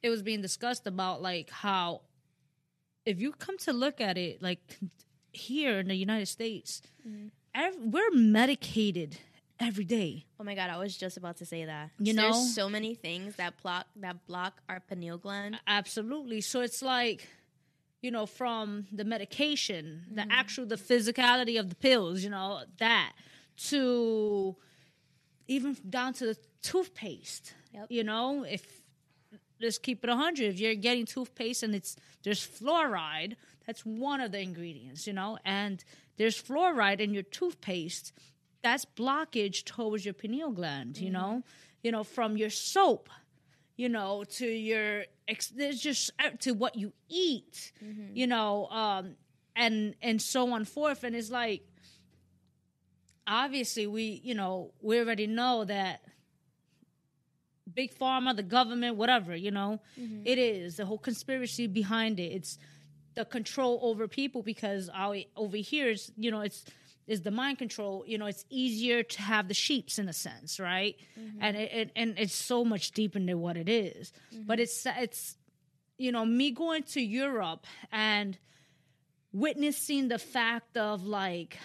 it was being discussed about like how if you come to look at it, like here in the United States, ev- we're medicated every day. Oh my god, I was just about to say that. You know? there's so many things that block that block our pineal gland. Absolutely. So it's like, you know, from the medication, the actual, the physicality of the pills, you know, that to even down to the toothpaste. Yep. You know, if let's keep it 100, if you're getting toothpaste and it's there's fluoride, that's one of the ingredients, you know, and there's fluoride in your toothpaste, that's blockage towards your pineal gland, you know, you know, from your soap you know, to your ex- there's just uh, to what you eat, you know, um, and and so on forth. And it's like, obviously, we you know we already know that big pharma, the government, whatever, you know, mm-hmm. it is. The whole conspiracy behind it. It's the control over people because our, over here is you know it's is the mind control. You know it's easier to have the sheeps in a sense right? Mm-hmm. And it, it and it's so much deeper than what it is. Mm-hmm. but it's it's you know me going to europe and witnessing the fact of like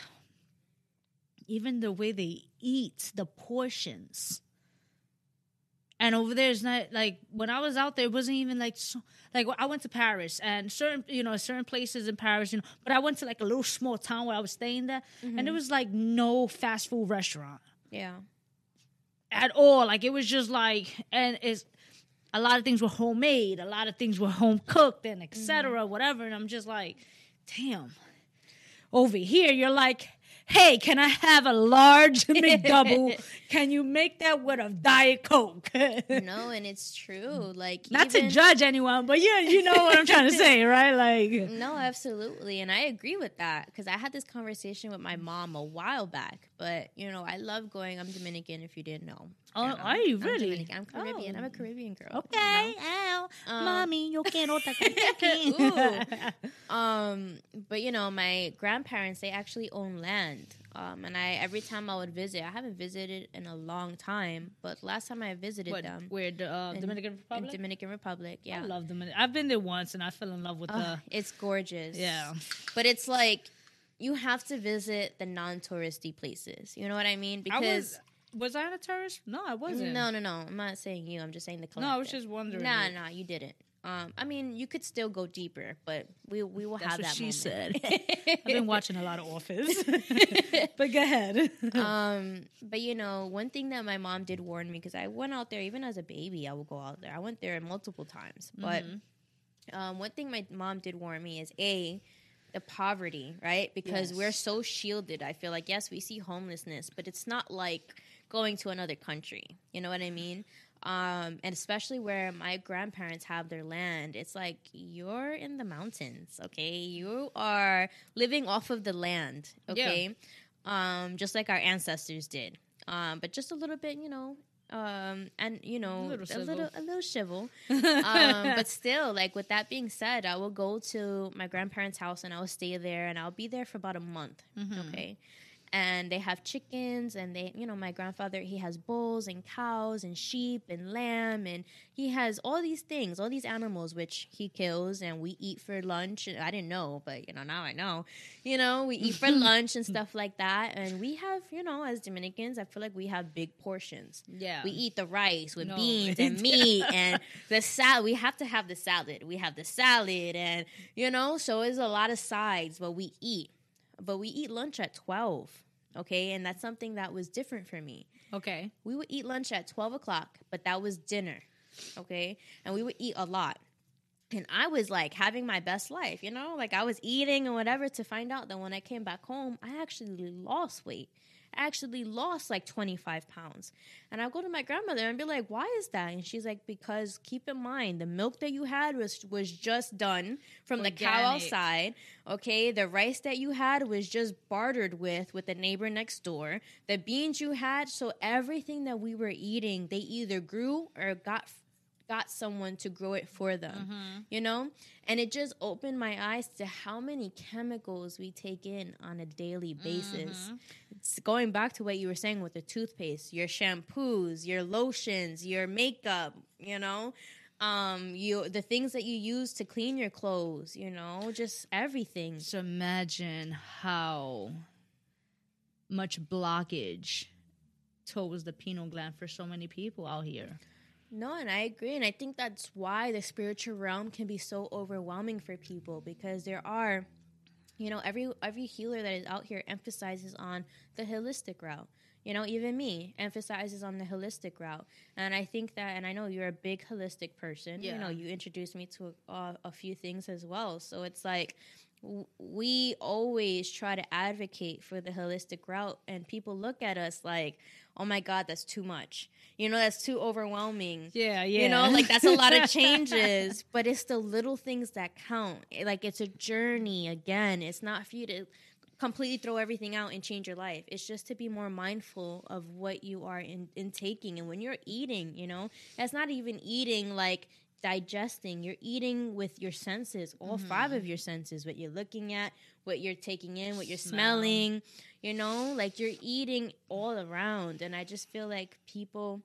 even the way they eat the portions and over there is not like when I was out there, it wasn't even like so, like I went to Paris and certain you know certain places in Paris, you know, but I went to like a little small town where I was staying there, and there mm-hmm. was like no fast food restaurant Yeah. at all. Like it was just like, and it's a lot of things were homemade, a lot of things were home cooked, and etc. Mm-hmm. Whatever. And I'm just like, damn. Over here, you're like, hey, can I have a large [laughs] McDouble? [laughs] can you make that with a diet coke? [laughs] No, and it's true. Like Not even, to judge anyone, but yeah, you know what I'm trying to say, right? Like, No, absolutely. And I agree with that because I had this conversation with my mom a while back. But, you know, I love going. I'm Dominican, if you didn't know. Oh, are you I'm really? Dominican. I'm Caribbean. I'm a Oh. Caribbean girl. you okay, know? ow, Um, mommy, yo quiero [laughs] Ooh. taco. [laughs] Um, but you know, my grandparents they actually own land. Um, and I every time I would visit, I haven't visited in a long time, but last time I visited What, them where the uh, in- Dominican in Republic? Dominican Republic, yeah, I love Dominican. I've been there once, and I fell in love with Ugh, the. it's gorgeous. Yeah. but it's like you have to visit the non-touristy places. You know what I mean? I Because was. Was I on a tourist? No, I wasn't. no, no, no. I'm not saying you. I'm just saying the collection. no, I was just wondering. Nah, nah, you didn't. Um, I mean, you could still go deeper, but we we will That's have what that. she moment. said. [laughs] I've been watching a lot of Office, [laughs] but go ahead. um, but you know, one thing that my mom did warn me because I went out there even as a baby. I would go out there. I went there multiple times, but um, one thing my mom did warn me is a the poverty, right? Because Yes. we're so shielded. I feel like yes, we see homelessness, but it's not like going to another country. You know what I mean? Um, and especially where my grandparents have their land, it's like you're in the mountains, okay? You are living off of the land, okay? Um, just like our ancestors did. Um, but just a little bit, you know, um, and you know, Little a little, a little civil. [laughs] um, but still, like with that being said, I will go to my grandparents' house and I will stay there, and I'll be there for about a month. Okay, and they have chickens, and they, you know, my grandfather he has bulls and cows and sheep and lamb, and he has all these things, all these animals which he kills and we eat for lunch. And I didn't know, but you know now I know. You know, we eat for [laughs] lunch and stuff like that, and we have, you know, as Dominicans, I feel like we have big portions. yeah, We eat the rice with No. beans and [laughs] meat and the salad. We have to have the salad. We have the salad and you know, so it's a lot of sides, but we eat. But we eat lunch at twelve. Okay, and that's something that was different for me. okay. We would eat lunch at twelve o'clock, but that was dinner. Okay, and we would eat a lot. And I was like having my best life, you know, like I was eating and whatever to find out that when I came back home, I actually lost weight. Actually lost like 25 pounds. And I go to my grandmother and be like, why is that? And she's like, because keep in mind, the milk that you had was, was just done from the cow outside. Okay. The rice that you had was just bartered with, with the neighbor next door. The beans you had. So everything that we were eating, they either grew or got got someone to grow it for them, you know? And it just opened my eyes to how many chemicals we take in on a daily basis. It's going back to what you were saying with the toothpaste, your shampoos, your lotions, your makeup, you know? Um, you the things that you use to clean your clothes, you know, just everything. So imagine how much blockage towards the pineal gland for so many people out here. No, and I agree. And I think that's why the spiritual realm can be so overwhelming for people because there are, you know, every every healer that is out here emphasizes on the holistic route. You know, even me emphasizes on the holistic route. And I think that, and I know you're a big holistic person. Yeah. You know, you introduced me to a, a few things as well. So it's like, we always try to advocate for the holistic route, and people look at us like, oh my God, that's too much. You know, that's too overwhelming. Yeah, yeah. You know, like that's a lot of [laughs] changes, but it's the little things that count. Like it's a journey again. It's not for you to completely throw everything out and change your life. It's just to be more mindful of what you are in, in taking. And when you're eating, you know, that's not even eating like digesting. You're eating with your senses, all five of mm-hmm. your senses, what you're looking at, what you're taking in, what you're Smell. smelling, you know, like you're eating all around. And I just feel like people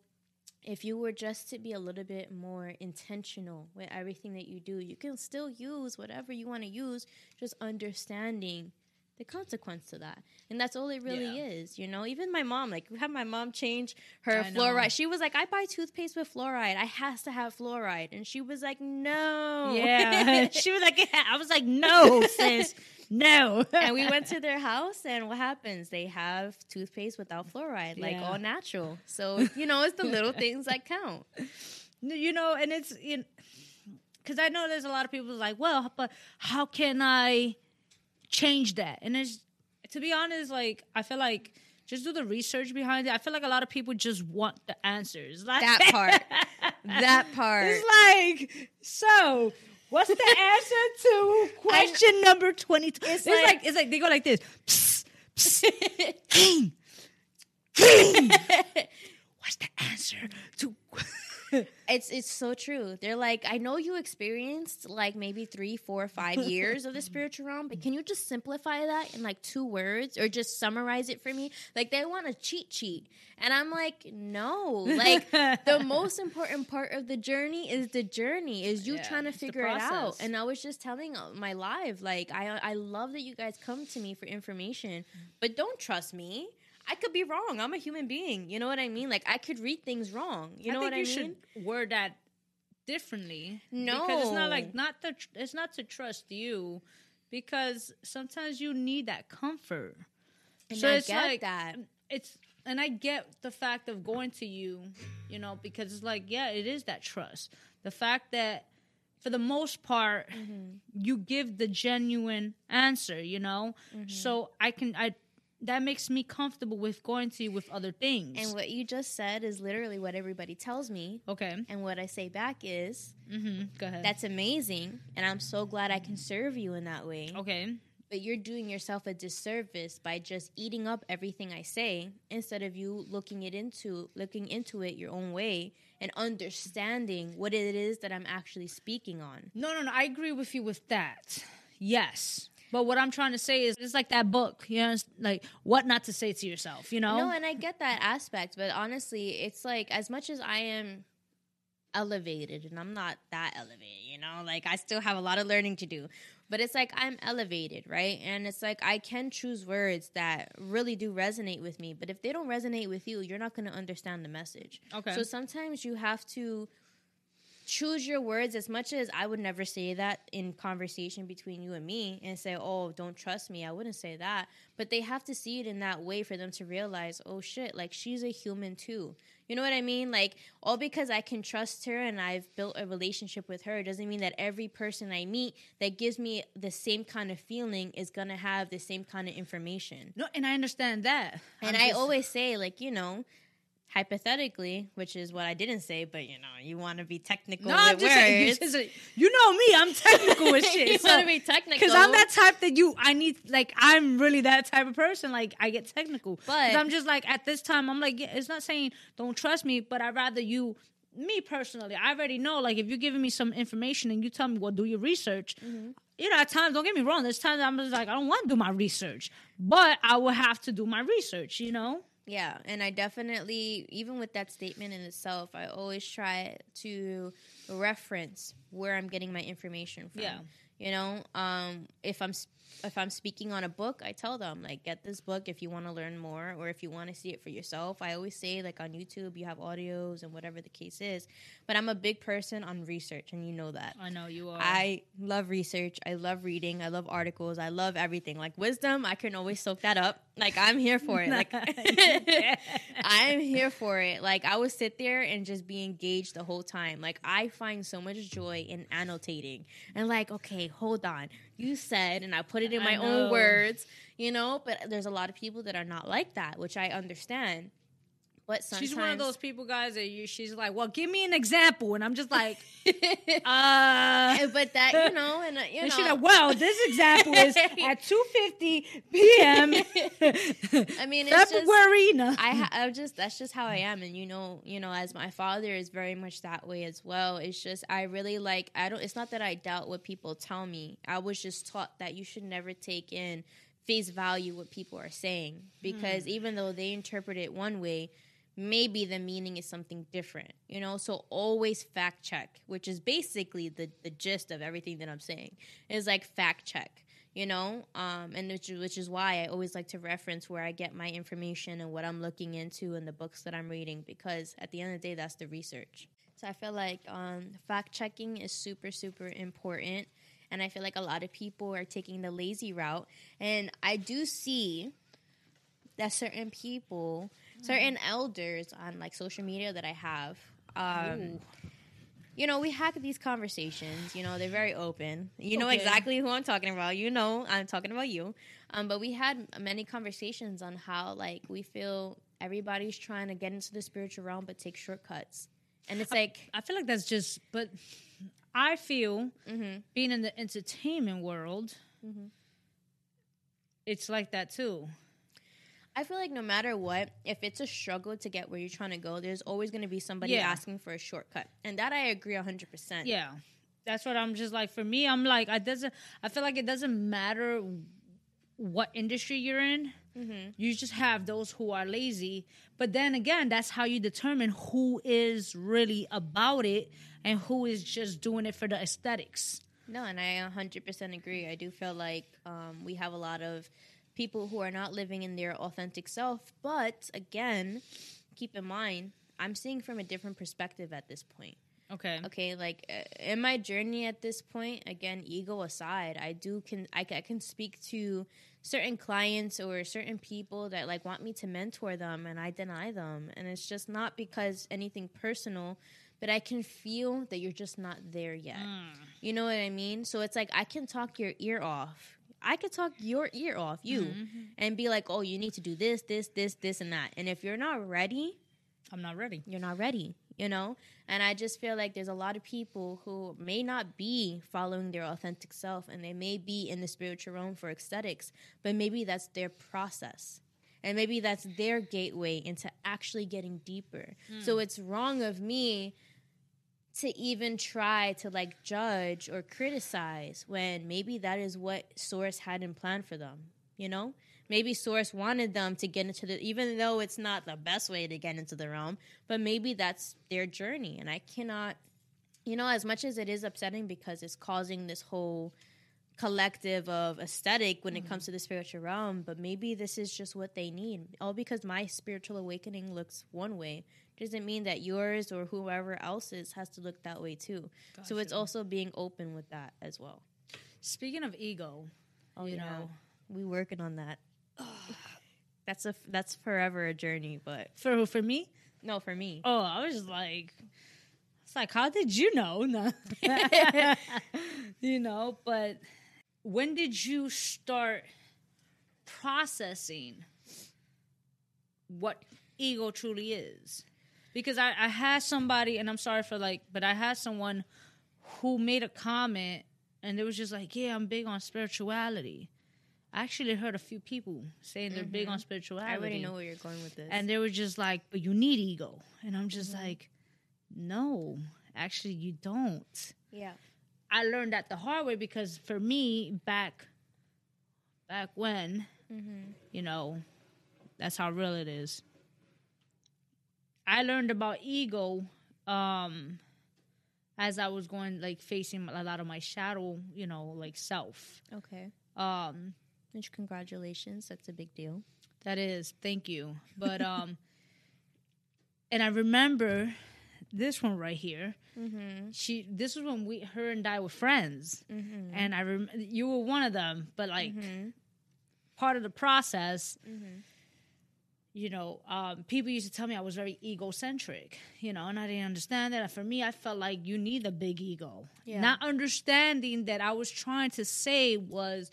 if you were just to be a little bit more intentional with everything that you do, you can still use whatever you want to use, just understanding the consequence to that. And that's all it really Yeah. is, you know? Even my mom, like, we had my mom change her I know. fluoride. She was like, I buy toothpaste with fluoride. I has to have fluoride. And she was like, no. yeah. [laughs] she was like, I was like, no, [laughs] sis, no. [laughs] and we went to their house, and what happens? They have toothpaste without fluoride, like Yeah. all natural. So, you know, it's the little things that count. you know, and it's in because I know there's a lot of people like, well, but how can I change that? And it's to be honest, like I feel like just do the research behind it. I feel like a lot of people just want the answers. Like That part. [laughs] That part. It's like so. What's the answer to [laughs] question number twenty? It's, like- like, it's like they go like this. [laughs] Psst, psst, king, king. What's the answer to? [laughs] It's it's so true. They're like, I know you experienced like maybe three, four, five years of the [laughs] spiritual realm, but can you just simplify that in like two words or just summarize it for me? Like they want a cheat sheet. And I'm like, no. Like [laughs] the most important part of the journey is the journey, is you Yeah, trying to figure it out. And I was just telling uh, my live, like I I love that you guys come to me for information, but don't trust me. I could be wrong. I'm a human being. You know what I mean? Like I could read things wrong. You know I what I you mean? should word that differently. No. because it's not like not the it's not to trust you, because sometimes you need that comfort. And so I it's get like that. it's and I get the fact of going to you, you know, because it's like yeah, it is that trust. The fact that for the most part Mm-hmm. you give the genuine answer, you know, Mm-hmm. so I can I that makes me comfortable with going to you with other things. And what you just said is literally what everybody tells me. okay, And what I say back is, mm-hmm. go ahead. that's amazing. And I'm so glad I can serve you in that way. okay. But you're doing yourself a disservice by just eating up everything I say instead of you looking it into looking into it your own way and understanding what it is that I'm actually speaking on. No, no, no. I agree with you with that. Yes. But what I'm trying to say is, it's like that book, you know, it's like what not to say to yourself, you know? No, and I get that aspect, but honestly, it's like as much as I am elevated, and I'm not that elevated, you know, like I still have a lot of learning to do, but it's like I'm elevated, right? And it's like I can choose words that really do resonate with me, but if they don't resonate with you, you're not going to understand the message. Okay. So sometimes you have to choose your words as much as I would never say that in conversation between you and me and say, "Oh, don't trust me." I wouldn't say that, but they have to see it in that way for them to realize, "Oh shit, like she's a human too." You know what I mean? Like all because I can trust her and I've built a relationship with her doesn't mean that every person I meet that gives me the same kind of feeling is going to have the same kind of information. no, and I understand that. And I always say, like, you know, hypothetically, which is what I didn't say, but you know, you want to be technical No, I'm just saying, you, just you know me, I'm technical with [laughs] shit. you want to be technical. Because I'm that type that you, I need, like, I'm really that type of person. Like, I get technical, But- I'm just like, at this time, I'm like, yeah, it's not saying don't trust me, but I'd rather you me personally, I already know. Like, if you're giving me some information and you tell me, well, do your research. Mm-hmm. You know, at times, don't get me wrong. There's times I'm just like, I don't want to do my research, but I will have to do my research. You know. Yeah, and I definitely, even with that statement in itself, I always try to reference where I'm getting my information from. Yeah. You know, um, if I'm if I'm speaking on a book, I tell them like, get this book if you want to learn more, or if you want to see it for yourself. I always say like on YouTube, you have audios and whatever the case is. But I'm a big person on research, and you know that. I know you are. I love research. I love reading. I love articles. I love everything. Like wisdom, I can always soak that up. Like I'm here for it. Like [laughs] [laughs] I'm here for it. Like I would sit there and just be engaged the whole time. Like I find so much joy in annotating and like, okay, hold on. You said, and I put it in I my know. own words, you know. But there's a lot of people that are not like that, which I understand. But sometimes She's one of those people, guys, that you, she's like, well, give me an example. And I'm just like, [laughs] uh. but that you know, and uh, you And know, she's like, well, this example is [laughs] at 2.50 p.m. [laughs] I mean, it's just, February. no. I, ha- I just that's just how I am, and you know, you know, as my father is very much that way as well. It's just I really like I don't. It's not that I doubt what people tell me. I was just taught that you should never take in face value what people are saying because even though they interpret it one way, maybe the meaning is something different. You know, so always fact check, which is basically the the gist of everything that I'm saying. Is like fact check you know um, and which, which is why i always like to reference where i get my information and what i'm looking into and the books that i'm reading because at the end of the day that's the research so i feel like um, fact checking is super super important and i feel like a lot of people are taking the lazy route and i do see that certain people certain elders on like social media that i have um, you know, we have these conversations. You know, they're very open. You know Okay. exactly who I'm talking about. You know, I'm talking about you. Um, but we had many conversations on how, like, we feel everybody's trying to get into the spiritual realm but take shortcuts. And it's like, I feel like that's just, but I feel mm-hmm, being in the entertainment world, Mhm. it's like that too. I feel like no matter what, if it's a struggle to get where you're trying to go, there's always going to be somebody Yeah. asking for a shortcut. And that I agree 100%. Yeah. That's what I'm just like. For me, I'm like, I doesn't. I feel like it doesn't matter what industry you're in. Mm-hmm. You just have those who are lazy. But then again, that's how you determine who is really about it and who is just doing it for the aesthetics. No, and I 100% agree. I do feel like um, we have a lot of people who are not living in their authentic self. But again, keep in mind, I'm seeing from a different perspective at this point. Okay. Okay, like uh, in my journey at this point, again, ego aside, I do can I, I can speak to certain clients or certain people that like want me to mentor them, and I deny them, and it's just not because anything personal, but I can feel that you're just not there yet. You know what I mean? So it's like I can talk your ear off. I could talk your ear off, you, mm-hmm. and be like, "Oh, you need to do this, this, this, this, and that." And if you're not ready, I'm not ready. you're not ready, you know? And I just feel like there's a lot of people who may not be following their authentic self and they may be in the spiritual realm for aesthetics, but maybe that's their process. And maybe that's their gateway into actually getting deeper. So mm. it's wrong of me to even try to like judge or criticize when maybe that is what source had in plan for them you know? Maybe source wanted them to get into the even though it's not the best way to get into the realm but maybe that's their journey. And i cannot you know as much as it is upsetting because it's causing this whole collective of aesthetic when it mm-hmm. comes to the spiritual realm but maybe this is just what they need all because my spiritual awakening looks one way doesn't mean that yours or whoever else's has to look that way too. So it's also being open with that as well. Speaking of ego, oh you yeah. know, we working on that. [sighs] That's a that's forever a journey but for for me, no for me. Oh, I was just like, it's like, how did you know? [laughs] You know, but when did you start processing what ego truly is? Because I, I had somebody, and I'm sorry for like, but I had someone who made a comment, and it was just like, yeah, I'm big on spirituality. I actually heard a few people saying they're big on spirituality. i already know where you're going with this And they were just like, but you need ego. And I'm just Mm-hmm. like, no, actually, you don't. Yeah. I learned that the hard way because for me, back back when, you know, that's how real it is. I learned about ego um as I was going like facing a lot of my shadow, you know, like self. Okay. Um Which congratulations. That's a big deal. That is, thank you. But um, [laughs] and I remember this one right here. Mm-hmm. She, this was when we, her and I were friends, Mm-hmm. and I rem- you were one of them. But like Mm-hmm. part of the process, you know, um, people used to tell me I was very egocentric, you know, and I didn't understand that. For me, I felt like you need a big ego, Yeah. not understanding that I was trying to say was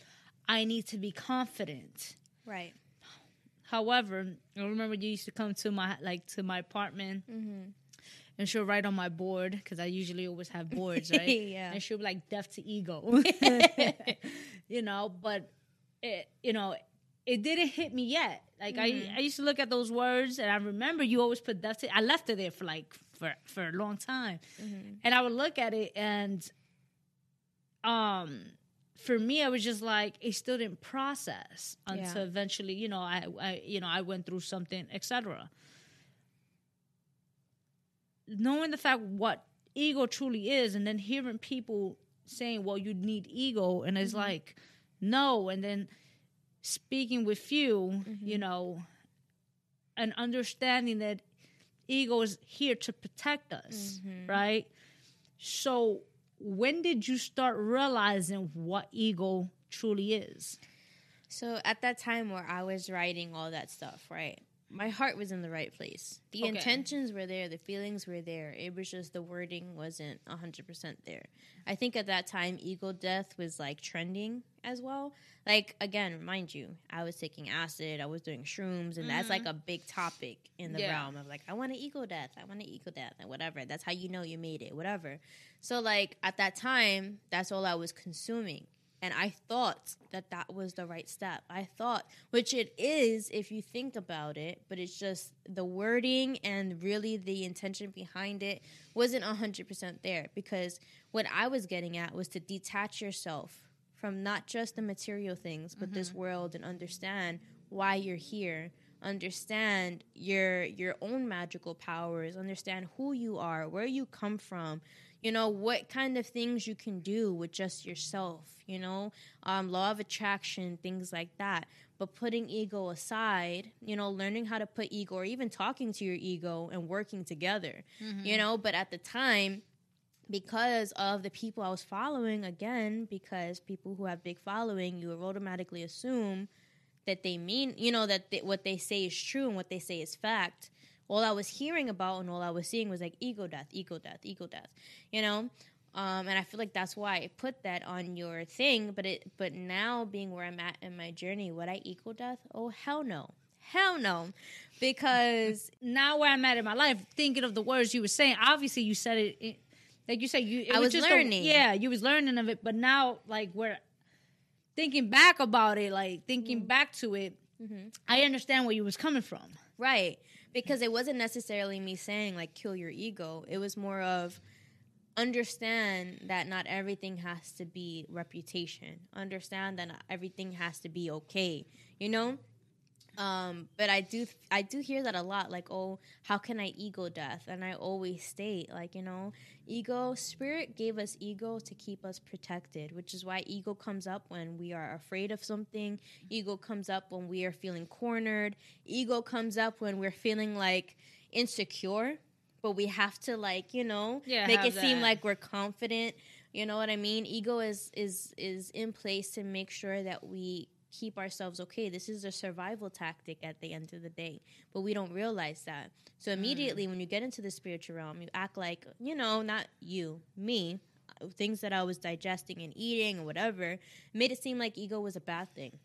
I need to be confident. Right. However, I remember you used to come to my like to my apartment, Mm-hmm. and she'll write on my board because I usually always have [laughs] boards, right? Yeah. And she'll be like deaf to ego, [laughs] [laughs] you know. But it, you know, it didn't hit me yet. Like I, mm-hmm. I used to look at those words, and I remember you always put to. I left it there for like for for a long time, mm-hmm. and I would look at it and, um. For me, I was just like it still didn't process until Yeah. eventually, you know, I, I, you know, I went through something, etc. Knowing the fact what ego truly is, and then hearing people saying, "Well, you need ego," and it's mm-hmm. like, no, and then speaking with you, you mm-hmm. know, and understanding that ego is here to protect us, mm-hmm. right? So, when did you start realizing what ego truly is? So at that time where I was writing all that stuff, right? My heart was in the right place. The Okay. intentions were there, the feelings were there. It was just the wording wasn't 100% there. I think at that time ego death was like trending as well. Like again, mind you, I was taking acid, I was doing shrooms and that's like a big topic in the Mm-hmm. Yeah. realm of like I want an ego death, I want an ego death and whatever. That's how you know you made it, whatever. So like at that time, that's all I was consuming. And I thought that that was the right step. I thought, which it is if you think about it, but it's just the wording and really the intention behind it wasn't 100% there because what I was getting at was to detach yourself from not just the material things, but this mm-hmm. world and understand why you're here. Understand your your own magical powers, understand who you are, where you come from, you know what kind of things you can do with just yourself you know? Um, law of attraction things like that. But putting ego aside you know learning how to put ego or even talking to your ego and working together you know? But at the time because of the people i was following again because people who have big following you automatically assume that they mean you know that they, what they say is true and what they say is fact all I was hearing about and all I was seeing was like ego death, ego death, ego death, you know. Um, and I feel like that's why I put that on your thing. But it, but now being where I'm at in my journey, would I ego death? Oh hell no, hell no, because [laughs] Now where I'm at in my life, thinking of the words you were saying, obviously you said it, it like you said you. It I was just a- learning. yeah, you was learning of it, but now like where thinking back about it, like thinking Mm-hmm. back to it, I understand where you was coming from. Right. Because it wasn't necessarily me saying like kill your ego. It was more of understand that not everything has to be reputation. Understand that not everything has to be okay. You know? Um, but I do I do hear that a lot, like, oh, how can I ego death? And I always state, like, you know, ego, spirit gave us ego to keep us protected, which is why ego comes up when we are afraid of something. Ego comes up when we are feeling cornered. Ego comes up when we're feeling like insecure, but we have to like, you know, Yeah, make it seem like we're confident. You know what I mean? Ego is is is in place to make sure that we keep ourselves okay. This is a survival tactic at the end of the day, but we don't realize that. So immediately when you get into the spiritual realm, you act like, you know, not you, me, uh, things that I was digesting and eating or whatever, made it seem like ego was a bad thing.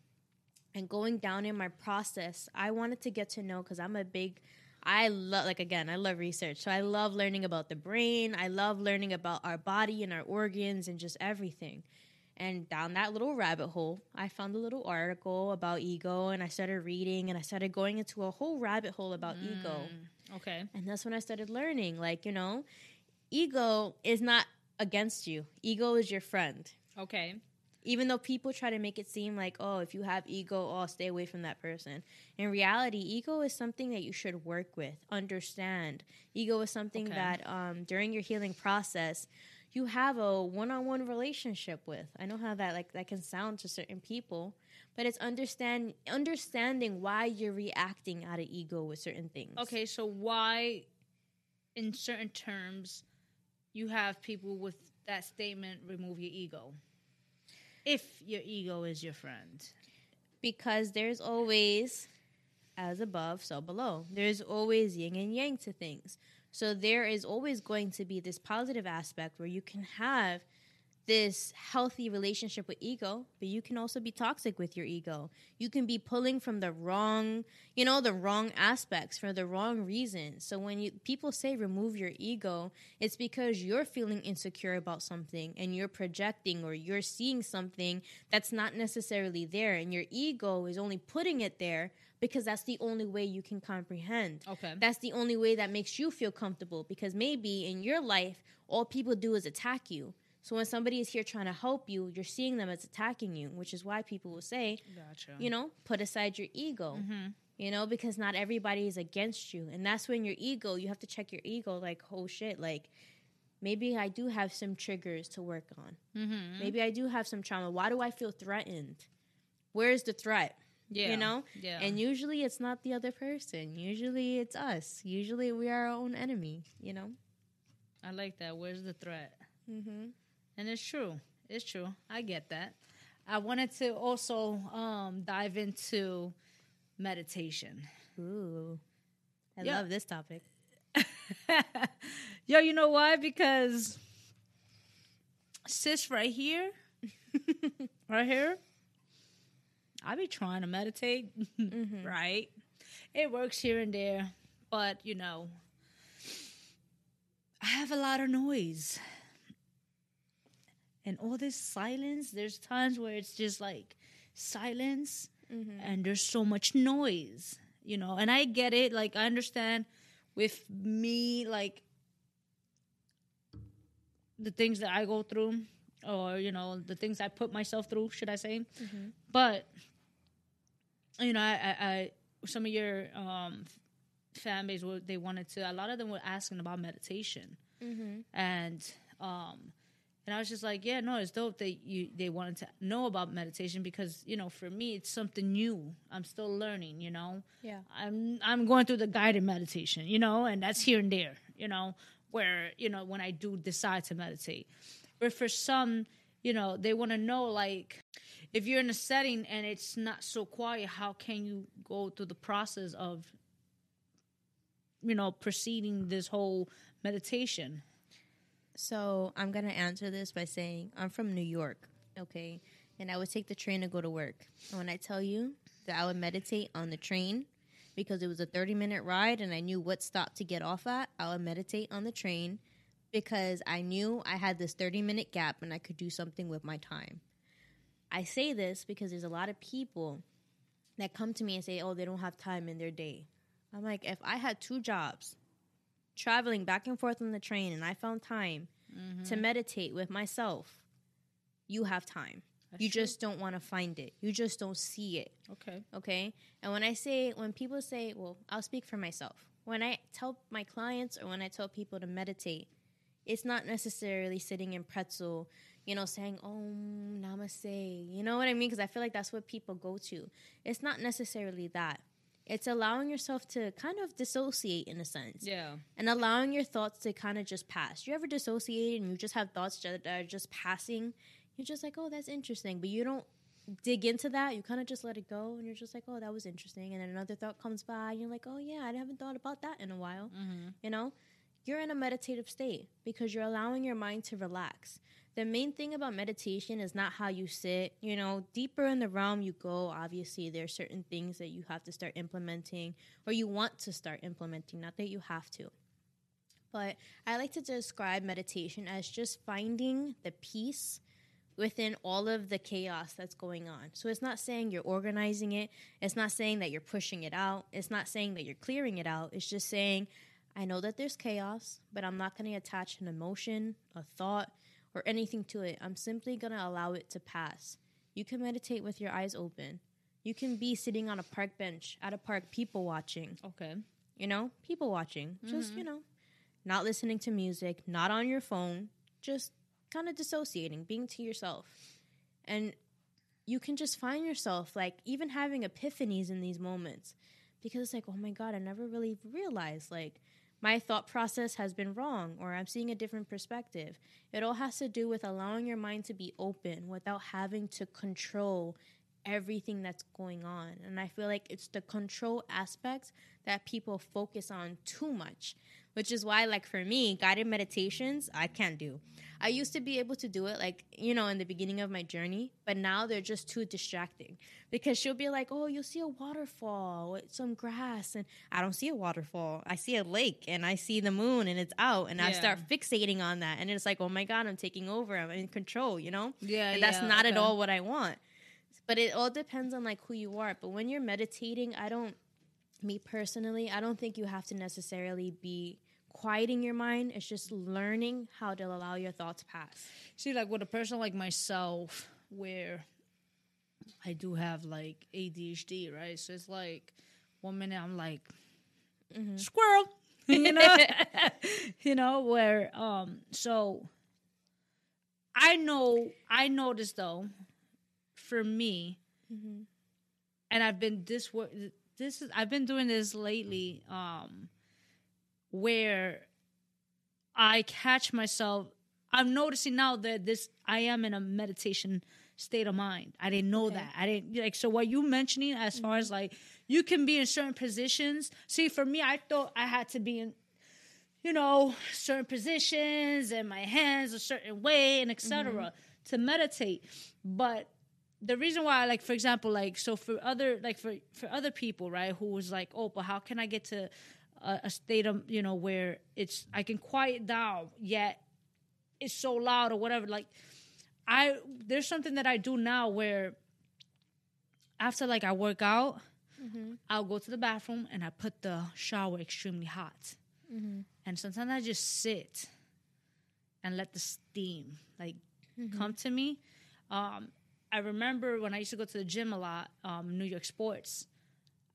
And going down in my process, I wanted to get to know cuz I'm a big I love like again, I love research. So I love learning about the brain. I love learning about our body and our organs and just everything. And down that little rabbit hole, I found a little article about ego and I started reading and I started going into a whole rabbit hole about ego. Okay. And that's when I started learning, like, you know, ego is not against you, ego is your friend. Okay. Even though people try to make it seem like, oh, if you have ego, oh, stay away from that person. In reality, ego is something that you should work with, understand. Ego is something Okay. that um, during your healing process, you have a one-on-one relationship with. I know how that like that can sound to certain people, but it's understand understanding why you're reacting out of ego with certain things. Okay, so why, in certain terms, you have people with that statement remove your ego? If your ego is your friend. because there's always as above so below there's always yin and yang to things so there is always going to be this positive aspect where you can have this healthy relationship with ego but you can also be toxic with your ego. You can be pulling from the wrong you know the wrong aspects for the wrong reasons. So when you people say remove your ego it's because you're feeling insecure about something and you're projecting or you're seeing something that's not necessarily there and your ego is only putting it there because that's the only way you can comprehend. Okay. that's the only way that makes you feel comfortable because maybe in your life all people do is attack you. So when somebody is here trying to help you you're seeing them as attacking you which is why people will say Gotcha. you know put aside your ego you know because not everybody is against you. And that's when your ego you have to check your ego like oh shit like maybe i do have some triggers to work on. Mm-hmm. maybe i do have some trauma. Why do i feel threatened? Where's the threat Yeah. you know Yeah. and usually it's not the other person usually it's us usually we are our own enemy you know I like that. Where's the threat? mm-hmm. And it's true. It's true. I get that. I wanted to also um, dive into meditation. ooh i love this topic [laughs] Yo, you know why? Because sis right here, [laughs] right here, I be trying to meditate, mm-hmm. [laughs] right? It works here and there, but you know, I have a lot of noise. And all this silence, there's times where it's just like silence mm-hmm. and there's so much noise, you know. And I get it, like, I understand with me, like, the things that I go through, or you know, the things I put myself through, should I say? Mm-hmm. But you know, I, I, some of your um, fan base, were- they wanted to. A lot of them were asking about meditation, and um, and I was just like, yeah, no, it's dope that you they wanted to know about meditation because you know, for me, it's something new. I'm still learning, you know. yeah I'm I'm going through the guided meditation, you know, and that's here and there, you know, where you know when I do decide to meditate. But for some, you know, they want to know like if you're in a setting and it's not so quiet, how can you go through the process of you know proceeding this whole meditation? So I'm gonna answer this by saying I'm from New York, okay, and I would take the train to go to work. And when I tell you that I would meditate on the train because it was a 30 minute ride and I knew what stop to get off at, I would meditate on the train because I knew I had this 30 minute gap and I could do something with my time. I say this because there's a lot of people that come to me and say, "Oh, they don't have time in their day." I'm like, if I had two jobs traveling back and forth on the train and I found time to mm-hmm. meditate with myself, you have time. you true. just don't want to find it. You just don't see it. Okay. Okay. And when I say, when people say, well, I'll speak for myself. When I tell my clients or when I tell people to meditate, it's not necessarily sitting in pretzel, you know, saying, oh, namaste. You know what I mean? Because I feel like that's what people go to. It's not necessarily that. It's allowing yourself to kind of dissociate in a sense Yeah. and allowing your thoughts to kind of just pass. You ever dissociate and you just have thoughts that are just passing? You're just like, oh, that's interesting, but you don't dig into that. You kind of just let it go, and you're just like, oh, that was interesting. And then another thought comes by, and you're like, oh yeah, I haven't thought about that in a while. Mm-hmm. You know, you're in a meditative state because you're allowing your mind to relax. The main thing about meditation is not how you sit. You know, deeper in the realm you go, obviously, there are certain things that you have to start implementing or you want to start implementing, not that you have to. But I like to describe meditation as just finding the peace within all of the chaos that's going on. So it's not saying you're organizing it. It's not saying that you're pushing it out. It's not saying that you're clearing it out. It's just saying, I know that there's chaos, but I'm not going to attach an emotion, a thought, or anything to it. I'm simply going to allow it to pass. You can meditate with your eyes open. You can be sitting on a park bench at a park, people watching. Okay. You know, people watching. Just, mm-hmm. you know, not listening to music, not on your phone, just kind of dissociating, being to yourself. And you can just find yourself like even having epiphanies in these moments because it's like, oh my God, I never really realized like my thought process has been wrong or I'm seeing a different perspective. It all has to do with allowing your mind to be open without having to control everything that's going on. And I feel like it's the control aspects that people focus on too much, which is why, like, for me, guided meditations, I can't do. I used to be able to do it, like, you know, in the beginning of my journey, but now they're just too distracting because she'll be like, oh, you'll see a waterfall with some grass. And I don't see a waterfall. I see a lake and I see the moon and it's out. And I start fixating on that. And it's like, oh my God, I'm taking over. I'm in control, you know? Yeah, And that's yeah, not at all what I want but it all depends on like who you are but when you're meditating i don't me personally i don't think you have to necessarily be quieting your mind it's just learning how to allow your thoughts pass See, like with a person like myself, where I do have like ADHD, right? So it's like one minute I'm like squirrel, [laughs] you know, [laughs] you know where. Um, so I know I noticed though, for me, and I've been this this is I've been doing this lately, um, where I catch myself. I'm noticing now that this I am in a meditation state of mind. I didn't know that. I didn't like so what you mentioning as far mm-hmm. as like you can be in certain positions. See, for me, I thought I had to be in you know certain positions and my hands a certain way and etc. Mm-hmm. to meditate. But the reason why like for example like so for other like for for other people right who was like oh but how can i get to a, a state of you know where it's i can quiet down yet it's so loud or whatever. Like i there's something that i do now where after like i work out i'll go to the bathroom and i put the shower extremely hot. And sometimes i just sit and let the steam like come to me. Um, I remember when I used to go to the gym a lot, um, New York Sports.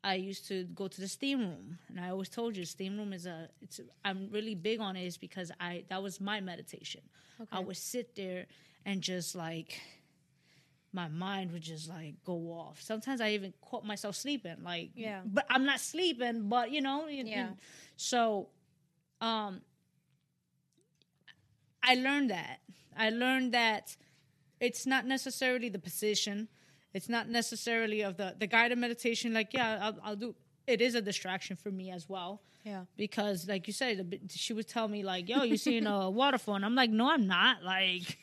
I used to go to the steam room, and I always told you, steam room is a. It's. I'm really big on it, is because I that was my meditation. Okay. I would sit there and just like, my mind would just like go off. Sometimes I even caught myself sleeping, like, Yeah. But I'm not sleeping, but you know, you- you- Yeah. so, um, I learned that. I learned that it's not necessarily the position. It's not necessarily of the the guided meditation. Like, yeah, I'll, I'll do. It is a distraction for me as well yeah because, like you said, she would tell me like, "Yo, you seeing a [laughs] waterfall?" And I'm like, "No, I'm not. Like,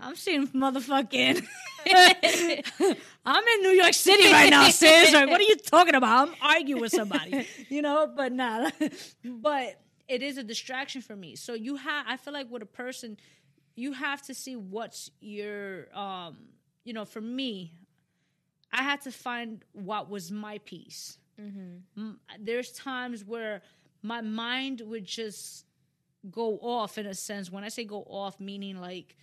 I'm seeing motherfucking. [laughs] I'm in New York City right now, sis. Like, what are you talking about? I'm arguing with somebody, [laughs] you know. But nah, but it is a distraction for me. So you have. I feel like with a person, you have to see what's your, um, you know. For me, I had to find what was my piece. Mm-hmm. M- There's times where my mind would just go off in a sense. When I say go off, meaning like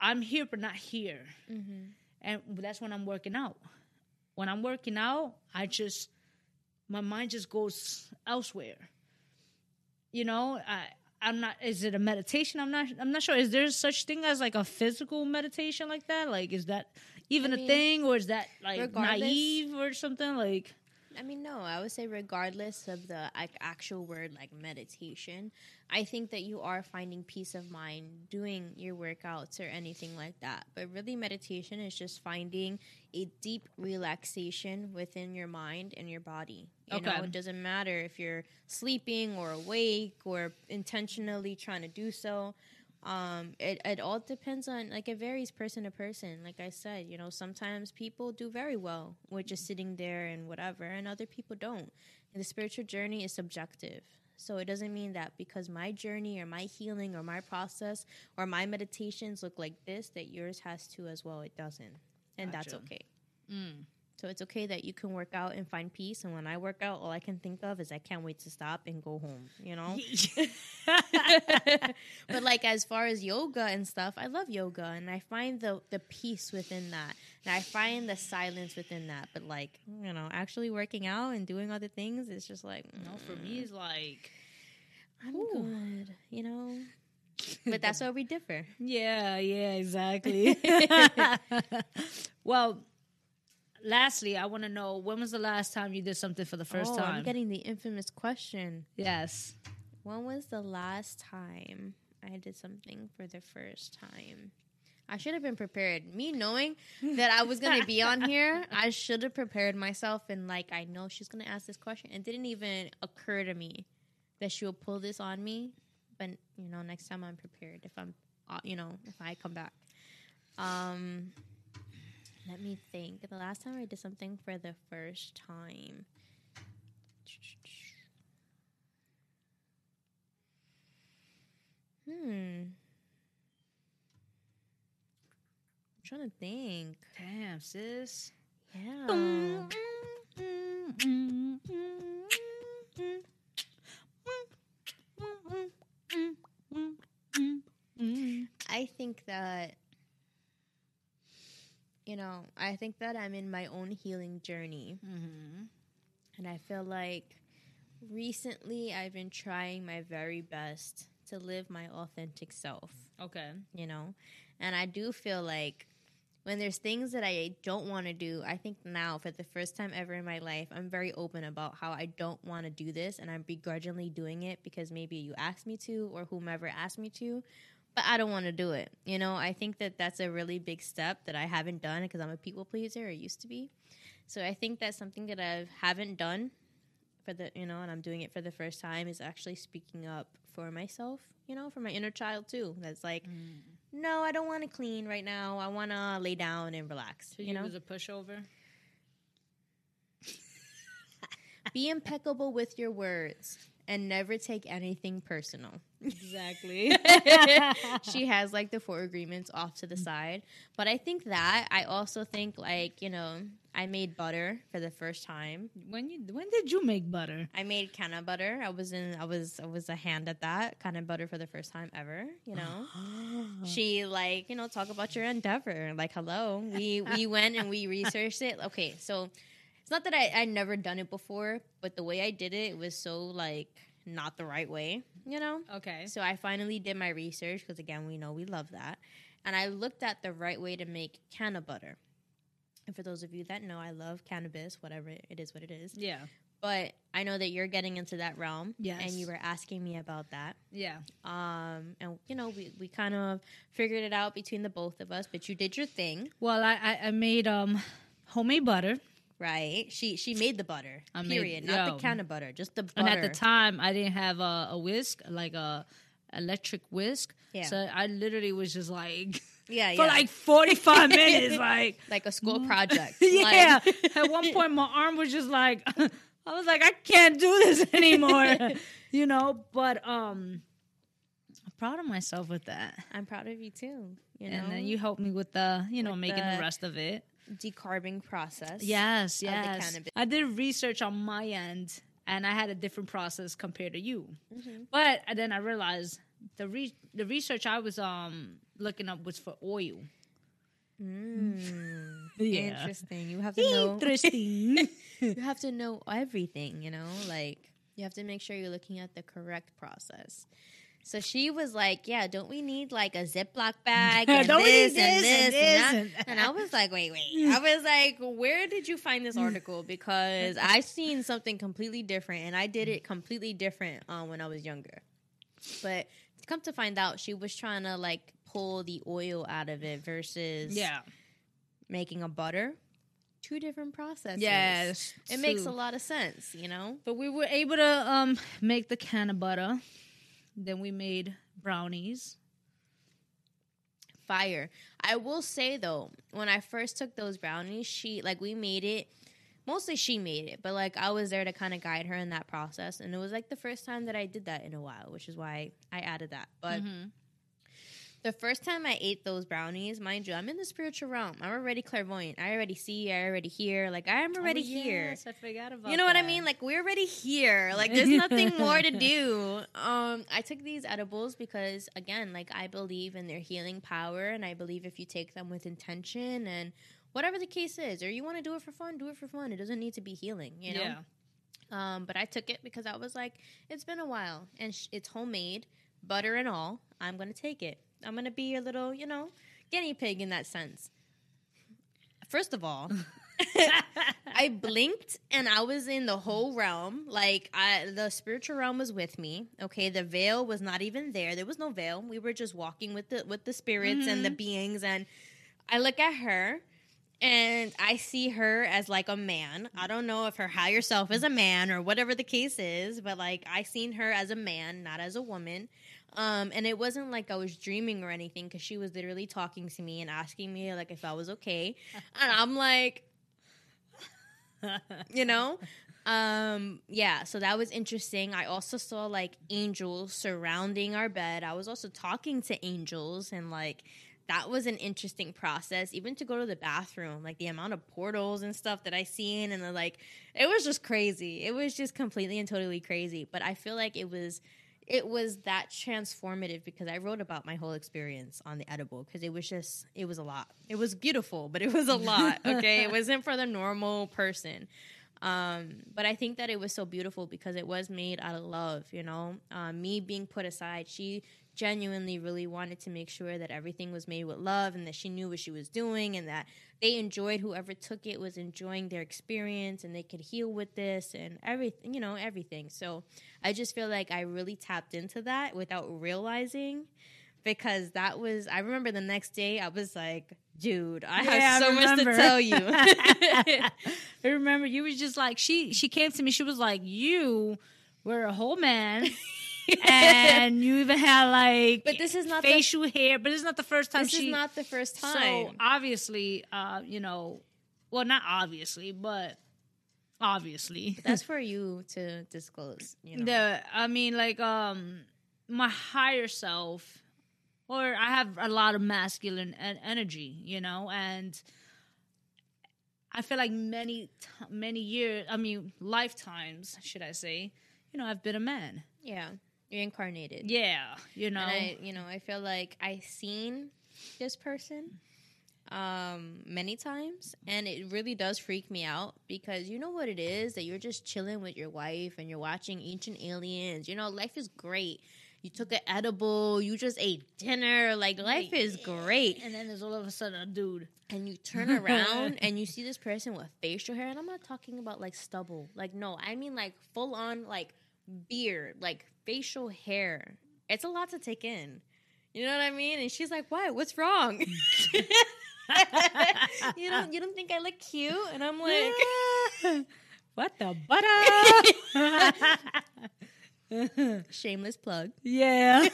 I'm here but not here, mm-hmm. and that's when I'm working out. When I'm working out, I just my mind just goes elsewhere. You know, I I'm not. Is it a meditation? I'm not. I'm not sure. Is there such thing as like a physical meditation like that? Like, is that even I a mean, thing, or is that like naive or something? Like, I mean, no, I would say regardless of the like, actual word like meditation, I think that you are finding peace of mind doing your workouts or anything like that. But really, meditation is just finding a deep relaxation within your mind and your body. You know, Okay. it doesn't matter if you're sleeping or awake or intentionally trying to do so. Um, it, it all depends on like it varies person to person. Like I said, you know, sometimes people do very well with just sitting there and whatever, and other people don't. And the spiritual journey is subjective. So it doesn't mean that because my journey or my healing or my process or my meditations look like this, that yours has to as well. It doesn't. And that's okay. Mm. So it's okay that you can work out and find peace. And when I work out, all I can think of is I can't wait to stop and go home, you know? [laughs] [laughs] but like as far as yoga and stuff, I love yoga and I find the the peace within that. And I find the silence within that. But like, you know, actually working out and doing other things, it's just like no, for me, mm. it's like, I'm Ooh. good, you know? [laughs] But that's where we differ. yeah, yeah, exactly. well, lastly, I want to know when was the last time you did something for the first oh, time? I'm getting the infamous question. yes. When was the last time I did something for the first time? I should have been prepared. Me knowing that I was going to be on here, [laughs] I should have prepared myself. And like, I know she's going to ask this question. It didn't even occur to me that she will pull this on me. But you know, next time I'm prepared. If I'm, uh, you know, if I come back. Um, me think. The last time I did something for the first time. Hmm. I'm trying to think. Damn, sis. Yeah. I think that you know, I think that I'm in my own healing journey. Mm-hmm. And I feel like recently I've been trying my very best to live my authentic self, Okay. you know? And I do feel like when there's things that I don't want to do, I think now for the first time ever in my life, I'm very open about how I don't want to do this and I'm begrudgingly doing it because maybe you asked me to or whomever asked me to, but I don't want to do it. You know, I think that that's a really big step that I haven't done because I'm a people pleaser or used to be. So I think that's something that I haven't done for the, you know, and I'm doing it for the first time is actually speaking up for myself, you know, for my inner child too. That's like, mm. no, I don't want to clean right now. I want to lay down and relax. So you you know, was a pushover? be impeccable with your words and never take anything personal. Exactly. [laughs] she has like the four agreements off to the mm. side. But I think that I also think like, you know, I made butter for the first time. when you when did you make butter? I made canna butter. I was in I was I was a hand at that. Canna butter for the first time ever, you know. [gasps] she like, you know, talk about your endeavor. Like, hello. We we went and we researched it. Okay, so it's not that I I never done it before, but the way I did it, it was so like not the right way, you know. okay. So I finally did my research because again, we know we love that, and I looked at the right way to make canna butter. And for those of you that know, I love cannabis, whatever it is, what it is. Yeah. But I know that you're getting into that realm, Yes. and you were asking me about that. Yeah. Um, and you know, we, we kind of figured it out between the both of us. But you did your thing, Well, I I, I made um homemade butter, right? She she made the butter. I made- period. Not yo. the canna butter, just the butter. and at the time I didn't have a, a whisk like a electric whisk. Yeah. So I literally was just like yeah, [laughs] for yeah, like forty five [laughs] minutes, like [laughs] like a school project. yeah. Like- At one point, my arm was just like, I was like, I can't do this anymore, you know. But um, I'm proud of myself with that. I'm proud of you too. You know, And then you helped me with the, you know, With making the the- rest of it. Decarbing process. Yes, yes. I did research on my end, and I had a different process compared to you. Mm-hmm. But then I realized the re- the research I was um looking up was for oil. Mm. [laughs] Yeah. Interesting. You have to know. Interesting. [laughs] [laughs] you have to know everything. You know, like you have to make sure you're looking at the correct process. So she was like, "Yeah, don't we need like a Ziploc [laughs] bag and Don't we this need and this and this and that?" and- I was like, "Wait, wait." [laughs] I was like, "Where did you find this [laughs] article?" Because I've seen something completely different, and I did it completely different um, when I was younger. But come to find out, she was trying to like pull the oil out of it versus yeah. making a butter. Two different processes. Yes. It makes a lot of sense, you know? But we were able to um make the canna butter. Then we made brownies. Fire. I will say though, when I first took those brownies, she like we made it mostly she made it, but like I was there to kind of guide her in that process, and it was like the first time that I did that in a while, which is why I added that. But Mm-hmm. The first time I ate those brownies, mind you, I'm in the spiritual realm. I'm already clairvoyant. I already see. I already hear. Like I'm already Oh, here. I forgot about You know what I mean? Like we're already here. [laughs] Like there's nothing more to do. Um, I took these edibles because again, like I believe in their healing power, and I believe if you take them with intention and whatever the case is, or you want to do it for fun, do it for fun. It doesn't need to be healing. You know. yeah. Um, but I took it because I was like, it's been a while, and sh- it's homemade, butter and all. I'm gonna take it. I'm gonna be your little, you know, guinea pig in that sense. First of all. [laughs] I blinked and I was in the whole realm. Like I the spiritual realm was with me. Okay, the veil was not even there. There was no veil. We were just walking with the with the spirits and the mm-hmm. beings and I look at her and I see her as like a man. I don't know if her higher self is a man or whatever the case is, but like I seen her as a man, not as a woman. Um, and it wasn't like I was dreaming or anything because she was literally talking to me and asking me like if I was okay, [laughs] and I'm like, [laughs] you know? Um yeah so that was interesting. I also saw like angels surrounding our bed. I was also talking to angels and like that was an interesting process even to go to the bathroom like the amount of portals and stuff that i seen and then like it was just crazy. It was just completely and totally crazy. But i feel like it was it was that transformative because I wrote about my whole experience on the edible because it was just it was a lot. It was beautiful, but it was a lot. [laughs] Okay, it wasn't for the normal person. Um, but I think that it was so beautiful because it was made out of love. You know, um, me being put aside, she genuinely really wanted to make sure that everything was made with love and that she knew what she was doing and that they enjoyed whoever took it was enjoying their experience and they could heal with this and everything you know everything. So i just feel like i really tapped into that without realizing because that was i remember the next day i was like dude i Yeah, have so much to tell you. [laughs] I remember you was just like she she came to me. She was like, "You were a whole man, [laughs] and you even had like But this is not the- facial hair. But this is not the first time this she. is not the first time So obviously, uh, you know, well, not obviously, but obviously, that's for you to disclose you know the I mean, like um, my higher self, or I have a lot of masculine en- energy, you know, and I feel like many t- many years, I mean, lifetimes, should I say, you know, I've been a man. yeah you're incarnated Yeah, you know, I, you know, I feel like I seen this person um many times and it really does freak me out because you know what it is? That you're just chilling with your wife and you're watching ancient aliens. You know life is great. You took an edible you just ate dinner. Like life is great. And then there's all of a sudden a dude. and you turn around [laughs] and you see this person with facial hair and i'm not talking about like stubble. Like no i mean like full on like beard. Like facial hair it's a lot to take in you know what i mean and she's like what what's wrong [laughs] you don't you don't think i look cute and i'm like [laughs] what the butter? [laughs] shameless plug yeah.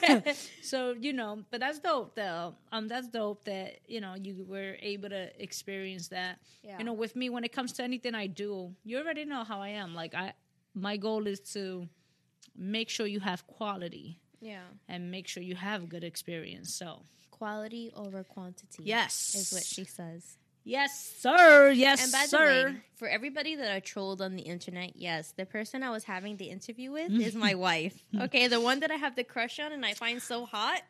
so you know, but that's dope though. Um, that's dope that you know you were able to experience that. Yeah. You know, with me when it comes to anything I do, you already know how I am. Like I, my goal is to make sure you have quality yeah and make sure you have a good experience. So quality over quantity yes, is what she says Yes, sir. Yes, And by sir. the way, for everybody that I trolled on the internet, yes, the person I was having the interview with mm. is my [laughs] wife. Okay, the one that I have the crush on and I find so hot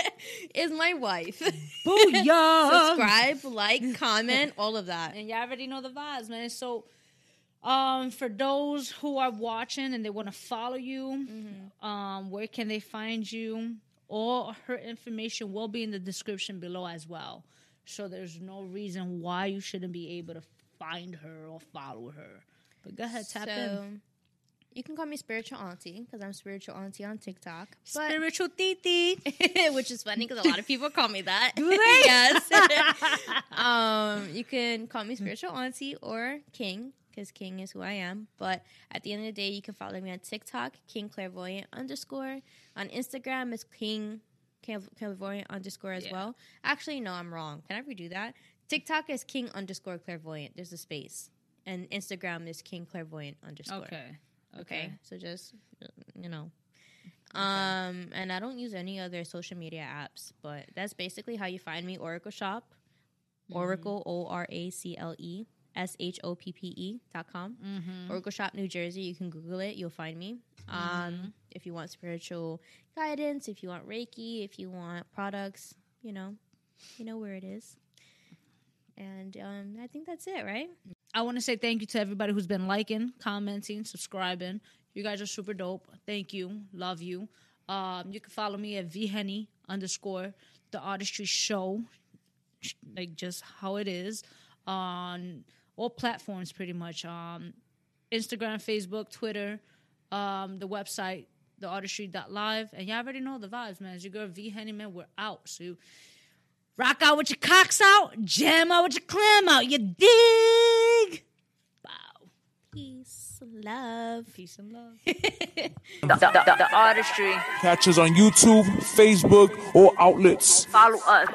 [laughs] is my wife. Booyah! [laughs] Subscribe, like, comment, all of that. and y'all already know the vibes, man. So, um, for those who are watching and they want to follow you, um, where can they find you? All her information will be in the description below as well. So there's no reason why you shouldn't be able to find her or follow her. But go ahead, tap in. You can call me spiritual auntie because I'm spiritual auntie on TikTok. But Spiritual titi. [laughs] which is funny because a lot of people call me that. Do they? [laughs] yes. [laughs] um, you can call me spiritual auntie or King because King is who I am. But at the end of the day, you can follow me on TikTok, King Clairvoyant underscore. On Instagram, it's King Clairvoyant underscore as Yeah. well. Actually, no, I'm wrong. Can I redo that? TikTok is King underscore Clairvoyant. There's a space. and Instagram is King Clairvoyant underscore. Okay. Okay. Okay. So just uh, you know. Um, and I don't use any other social media apps, but that's basically how you find me. Oracle Shoppe, Oracle O R A C L E S H O P P E dot com. Oracle Shoppe, New Jersey. You can Google it. You'll find me. Um, if you want spiritual guidance, if you want Reiki, if you want products, you know, you know where it is. And um, I think that's it, right? I want to say thank you to everybody who's been liking, commenting, subscribing. You guys are super dope. Thank you. Love you. Um, you can follow me at vhenny underscore the artistry show, like just how it is on all platforms pretty much. Um, Instagram, Facebook, Twitter, um, the website, theartistry.live. And y'all already know the vibes, man. It's your girl V Henny, man. We're out. So you rock out with your cocks out, jam out with your clam out. You dig? Wow. Peace, love. Peace and love. [laughs] the, the, the artistry. Catch us on YouTube, Facebook, or outlets. Follow us.